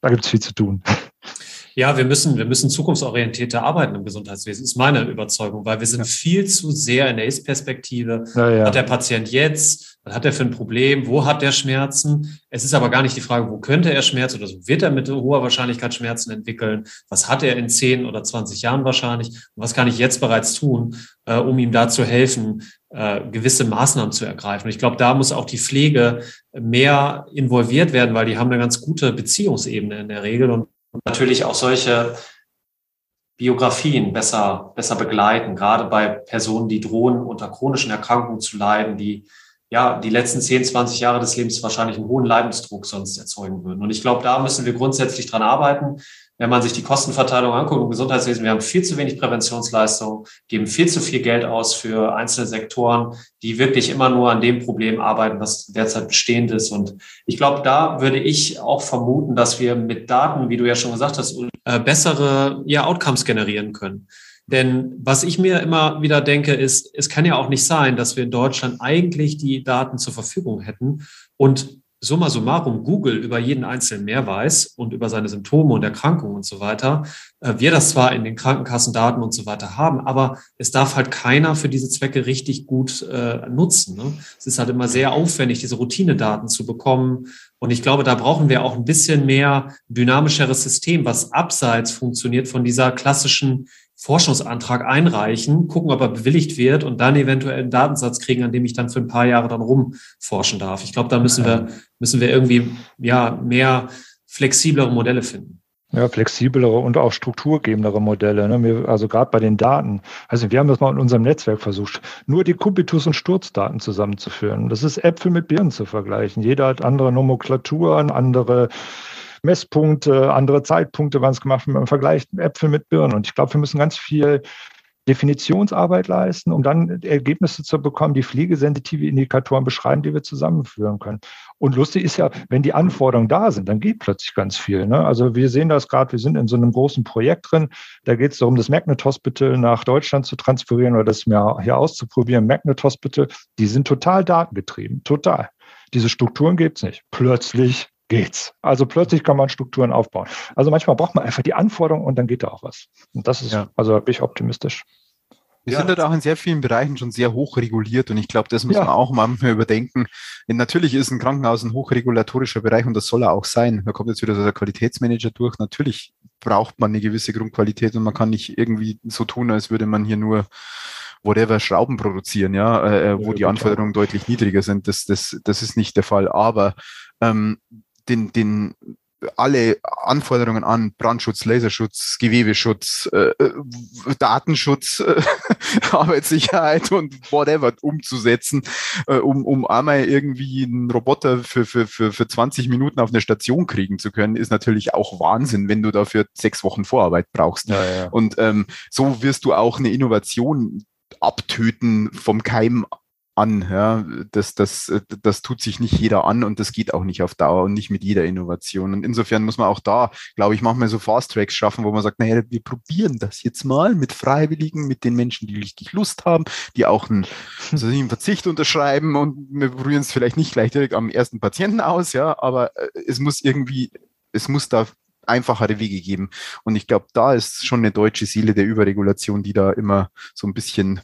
da gibt es viel zu tun. Ja, wir müssen, wir müssen zukunftsorientierter arbeiten im Gesundheitswesen, ist meine Überzeugung, weil wir sind ja. viel zu sehr in der Ist-Perspektive. Ja, ja. Hat der Patient jetzt, was hat er für ein Problem, wo hat er Schmerzen? Es ist aber gar nicht die Frage, wo könnte er Schmerzen oder so wird er mit hoher Wahrscheinlichkeit Schmerzen entwickeln? Was hat er in 10 oder 20 Jahren wahrscheinlich? Und was kann ich jetzt bereits tun, äh, um ihm da zu helfen, äh, gewisse Maßnahmen zu ergreifen? Und ich glaube, da muss auch die Pflege mehr involviert werden, weil die haben eine ganz gute Beziehungsebene in der Regel und und natürlich auch solche Biografien besser, besser begleiten, gerade bei Personen, die drohen, unter chronischen Erkrankungen zu leiden, die ja die letzten 10, 20 Jahre des Lebens wahrscheinlich einen hohen Leidensdruck sonst erzeugen würden. Und ich glaube, da müssen wir grundsätzlich dran arbeiten wenn man sich die Kostenverteilung anguckt im Gesundheitswesen, wir haben viel zu wenig Präventionsleistung, geben viel zu viel Geld aus für einzelne Sektoren, die wirklich immer nur an dem Problem arbeiten, was derzeit bestehend ist. Und ich glaube, da würde ich auch vermuten, dass wir mit Daten, wie du ja schon gesagt hast, äh, bessere ja, Outcomes generieren können. Denn was ich mir immer wieder denke, ist, es kann ja auch nicht sein, dass wir in Deutschland eigentlich die Daten zur Verfügung hätten und summa summarum Google über jeden Einzelnen mehr weiß und über seine Symptome und Erkrankungen und so weiter, äh, wir das zwar in den Krankenkassendaten und so weiter haben, aber es darf halt keiner für diese Zwecke richtig gut äh, nutzen. Ne? Es ist halt immer sehr aufwendig, diese Routinedaten zu bekommen. Und ich glaube, da brauchen wir auch ein bisschen mehr dynamischeres System, was abseits funktioniert von dieser klassischen Forschungsantrag einreichen, gucken, ob er bewilligt wird und dann eventuell einen Datensatz kriegen, an dem ich dann für ein paar Jahre dann rumforschen darf. Ich glaube, da müssen wir, müssen wir irgendwie ja mehr flexiblere Modelle finden. Ja, flexiblere und auch strukturgebendere Modelle. Ne? Also gerade bei den Daten. Also wir haben das mal in unserem Netzwerk versucht, nur die Kubitus- und Sturzdaten zusammenzuführen. Das ist Äpfel mit Birnen zu vergleichen. Jeder hat andere Nomenklaturen, andere Messpunkte, andere Zeitpunkte, wann es gemacht wird. Man vergleicht Äpfel mit Birnen. Und ich glaube, wir müssen ganz viel Definitionsarbeit leisten, um dann Ergebnisse zu bekommen, die pflegesensitive Indikatoren beschreiben, die wir zusammenführen können. Und lustig ist ja, wenn die Anforderungen da sind, dann geht plötzlich ganz viel. Ne? Also wir sehen das gerade, wir sind in so einem großen Projekt drin. Da geht es darum, das Magnet Hospital nach Deutschland zu transferieren oder das mir hier auszuprobieren. Magnet Hospital, die sind total datengetrieben, total. Diese Strukturen gibt es nicht. Plötzlich geht's. Also plötzlich kann man Strukturen aufbauen. Also manchmal braucht man einfach die Anforderung und dann geht da auch was. Und das ist, ja. also da bin ich optimistisch. Wir ja. sind halt auch in sehr vielen Bereichen schon sehr hoch reguliert und ich glaube, das muss ja. man auch manchmal überdenken. Denn natürlich ist ein Krankenhaus ein hochregulatorischer Bereich und das soll er auch sein. Da kommt jetzt wieder so der Qualitätsmanager durch. Natürlich braucht man eine gewisse Grundqualität und man kann nicht irgendwie so tun, als würde man hier nur whatever Schrauben produzieren, ja, äh, äh wo ja, die Anforderungen deutlich niedriger sind. Das, das, das ist nicht der Fall. Aber ähm, den, den alle Anforderungen an Brandschutz, Laserschutz, Gewebeschutz, äh, äh Datenschutz, äh, Arbeitssicherheit und whatever umzusetzen, äh, um, um einmal irgendwie einen Roboter für, für, für, für 20 Minuten auf eine Station kriegen zu können, ist natürlich auch Wahnsinn, wenn du dafür sechs Wochen Vorarbeit brauchst. Ja, ja. Und ähm, so wirst du auch eine Innovation abtöten vom Keim an. Ja. Das, das, das tut sich nicht jeder an und das geht auch nicht auf Dauer und nicht mit jeder Innovation. Und insofern muss man auch da, glaube ich, manchmal so Fast Tracks schaffen, wo man sagt, naja, wir probieren das jetzt mal mit Freiwilligen, mit den Menschen, die richtig Lust haben, die auch einen, also einen Verzicht unterschreiben und wir probieren es vielleicht nicht gleich direkt am ersten Patienten aus, ja, aber äh, es muss irgendwie, es muss da einfachere Wege geben. Und ich glaube, da ist schon eine deutsche Seele der Überregulation, die da immer so ein bisschen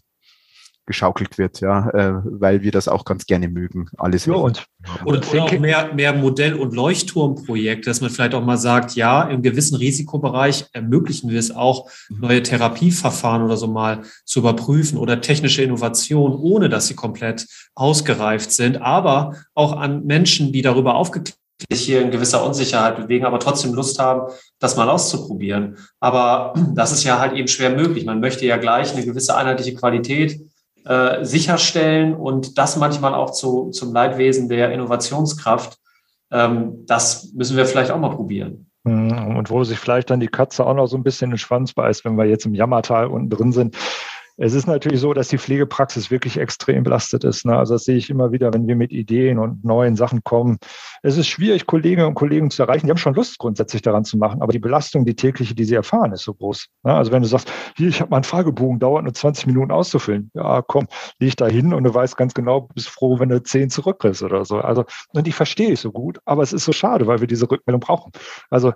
geschaukelt wird, ja, äh, weil wir das auch ganz gerne mögen. Alles. Ja, und, und, und auch mehr, mehr Modell- und Leuchtturmprojekte, dass man vielleicht auch mal sagt, ja, im gewissen Risikobereich ermöglichen wir es auch, mhm. neue Therapieverfahren oder so mal zu überprüfen oder technische Innovationen, ohne dass sie komplett ausgereift sind, aber auch an Menschen, die darüber aufgeklärt sich hier in gewisser Unsicherheit bewegen, aber trotzdem Lust haben, das mal auszuprobieren. Aber das ist ja halt eben schwer möglich. Man möchte ja gleich eine gewisse einheitliche Qualität äh, sicherstellen und das manchmal auch zu, zum Leidwesen der Innovationskraft. Ähm, das müssen wir vielleicht auch mal probieren. Mhm. Und wo sich vielleicht dann die Katze auch noch so ein bisschen den Schwanz beißt, wenn wir jetzt im Jammertal unten drin sind, es ist natürlich so, dass die Pflegepraxis wirklich extrem belastet ist. Ne? Also das sehe ich immer wieder, wenn wir mit Ideen und neuen Sachen kommen. Es ist schwierig, Kolleginnen und Kollegen zu erreichen. Die haben schon Lust, grundsätzlich daran zu machen, aber die Belastung, die tägliche, die sie erfahren, ist so groß. Ne? Also wenn du sagst, hier, ich habe mal einen Fragebogen, dauert nur 20 Minuten auszufüllen. Ja, komm, leg da hin und du weißt ganz genau, bist froh, wenn du 10 zurückkriegst oder so. Also, und die verstehe ich so gut, aber es ist so schade, weil wir diese Rückmeldung brauchen. Also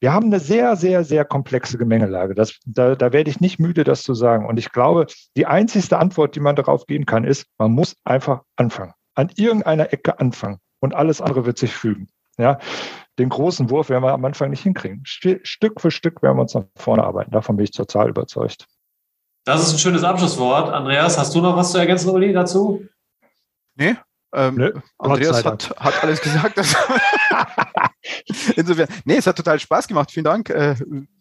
Wir haben eine sehr, sehr, sehr komplexe Gemengelage. Das, da, da werde ich nicht müde, das zu sagen. Und ich glaube, die einzigste Antwort, die man darauf geben kann, ist, man muss einfach anfangen. An irgendeiner Ecke anfangen. Und alles andere wird sich fügen. Ja, den großen Wurf werden wir am Anfang nicht hinkriegen. Stück für Stück werden wir uns nach vorne arbeiten. Davon bin ich total überzeugt. Das ist ein schönes Abschlusswort. Andreas, hast du noch was zu ergänzen, Uli, dazu? Nee, ähm, Nö, Andreas hat, hat, alles gesagt. Insofern, nee, es hat total Spaß gemacht. Vielen Dank äh,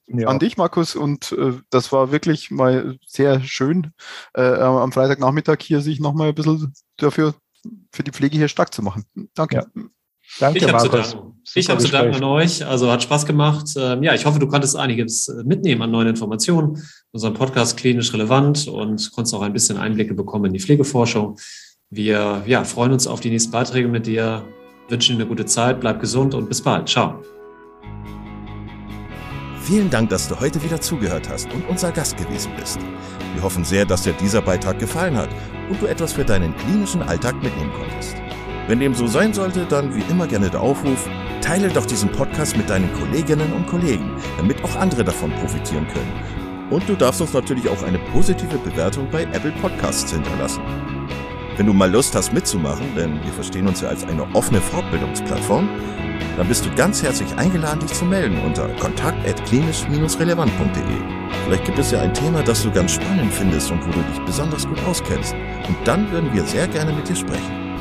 ja. an dich, Markus. Und äh, das war wirklich mal sehr schön, äh, am Freitagnachmittag hier sich nochmal ein bisschen dafür für die Pflege hier stark zu machen. Danke. Ja. Danke, ich habe zu danken. ich habe zu danken an euch. Also hat Spaß gemacht. Ähm, ja, ich hoffe, du konntest einiges äh, mitnehmen an neuen Informationen. Unser Podcast klinisch relevant und konntest auch ein bisschen Einblicke bekommen in die Pflegeforschung. Wir ja, freuen uns auf die nächsten Beiträge mit dir, wünschen dir eine gute Zeit, bleib gesund und bis bald. Ciao. Vielen Dank, dass du heute wieder zugehört hast und unser Gast gewesen bist. Wir hoffen sehr, dass dir dieser Beitrag gefallen hat und du etwas für deinen klinischen Alltag mitnehmen konntest. Wenn dem so sein sollte, dann wie immer gerne der Aufruf, teile doch diesen Podcast mit deinen Kolleginnen und Kollegen, damit auch andere davon profitieren können. Und du darfst uns natürlich auch eine positive Bewertung bei Apple Podcasts hinterlassen. Wenn du mal Lust hast mitzumachen, denn wir verstehen uns ja als eine offene Fortbildungsplattform, dann bist du ganz herzlich eingeladen, dich zu melden unter kontakt.klinisch-relevant.de. Vielleicht gibt es ja ein Thema, das du ganz spannend findest und wo du dich besonders gut auskennst. Und dann würden wir sehr gerne mit dir sprechen.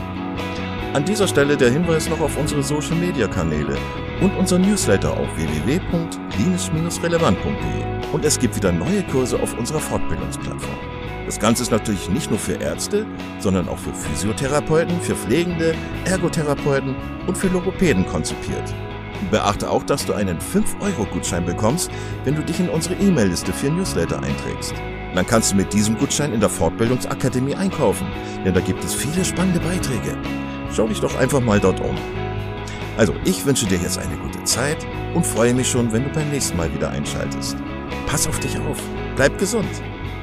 An dieser Stelle der Hinweis noch auf unsere Social Media Kanäle und unser Newsletter auf www.klinisch-relevant.de. Und es gibt wieder neue Kurse auf unserer Fortbildungsplattform. Das Ganze ist natürlich nicht nur für Ärzte, sondern auch für Physiotherapeuten, für Pflegende, Ergotherapeuten und für Logopäden konzipiert. Beachte auch, dass du einen 5-Euro-Gutschein bekommst, wenn du dich in unsere E-Mail-Liste für Newsletter einträgst. Dann kannst du mit diesem Gutschein in der Fortbildungsakademie einkaufen, denn da gibt es viele spannende Beiträge. Schau dich doch einfach mal dort um. Also, ich wünsche dir jetzt eine gute Zeit und freue mich schon, wenn du beim nächsten Mal wieder einschaltest. Pass auf dich auf, bleib gesund.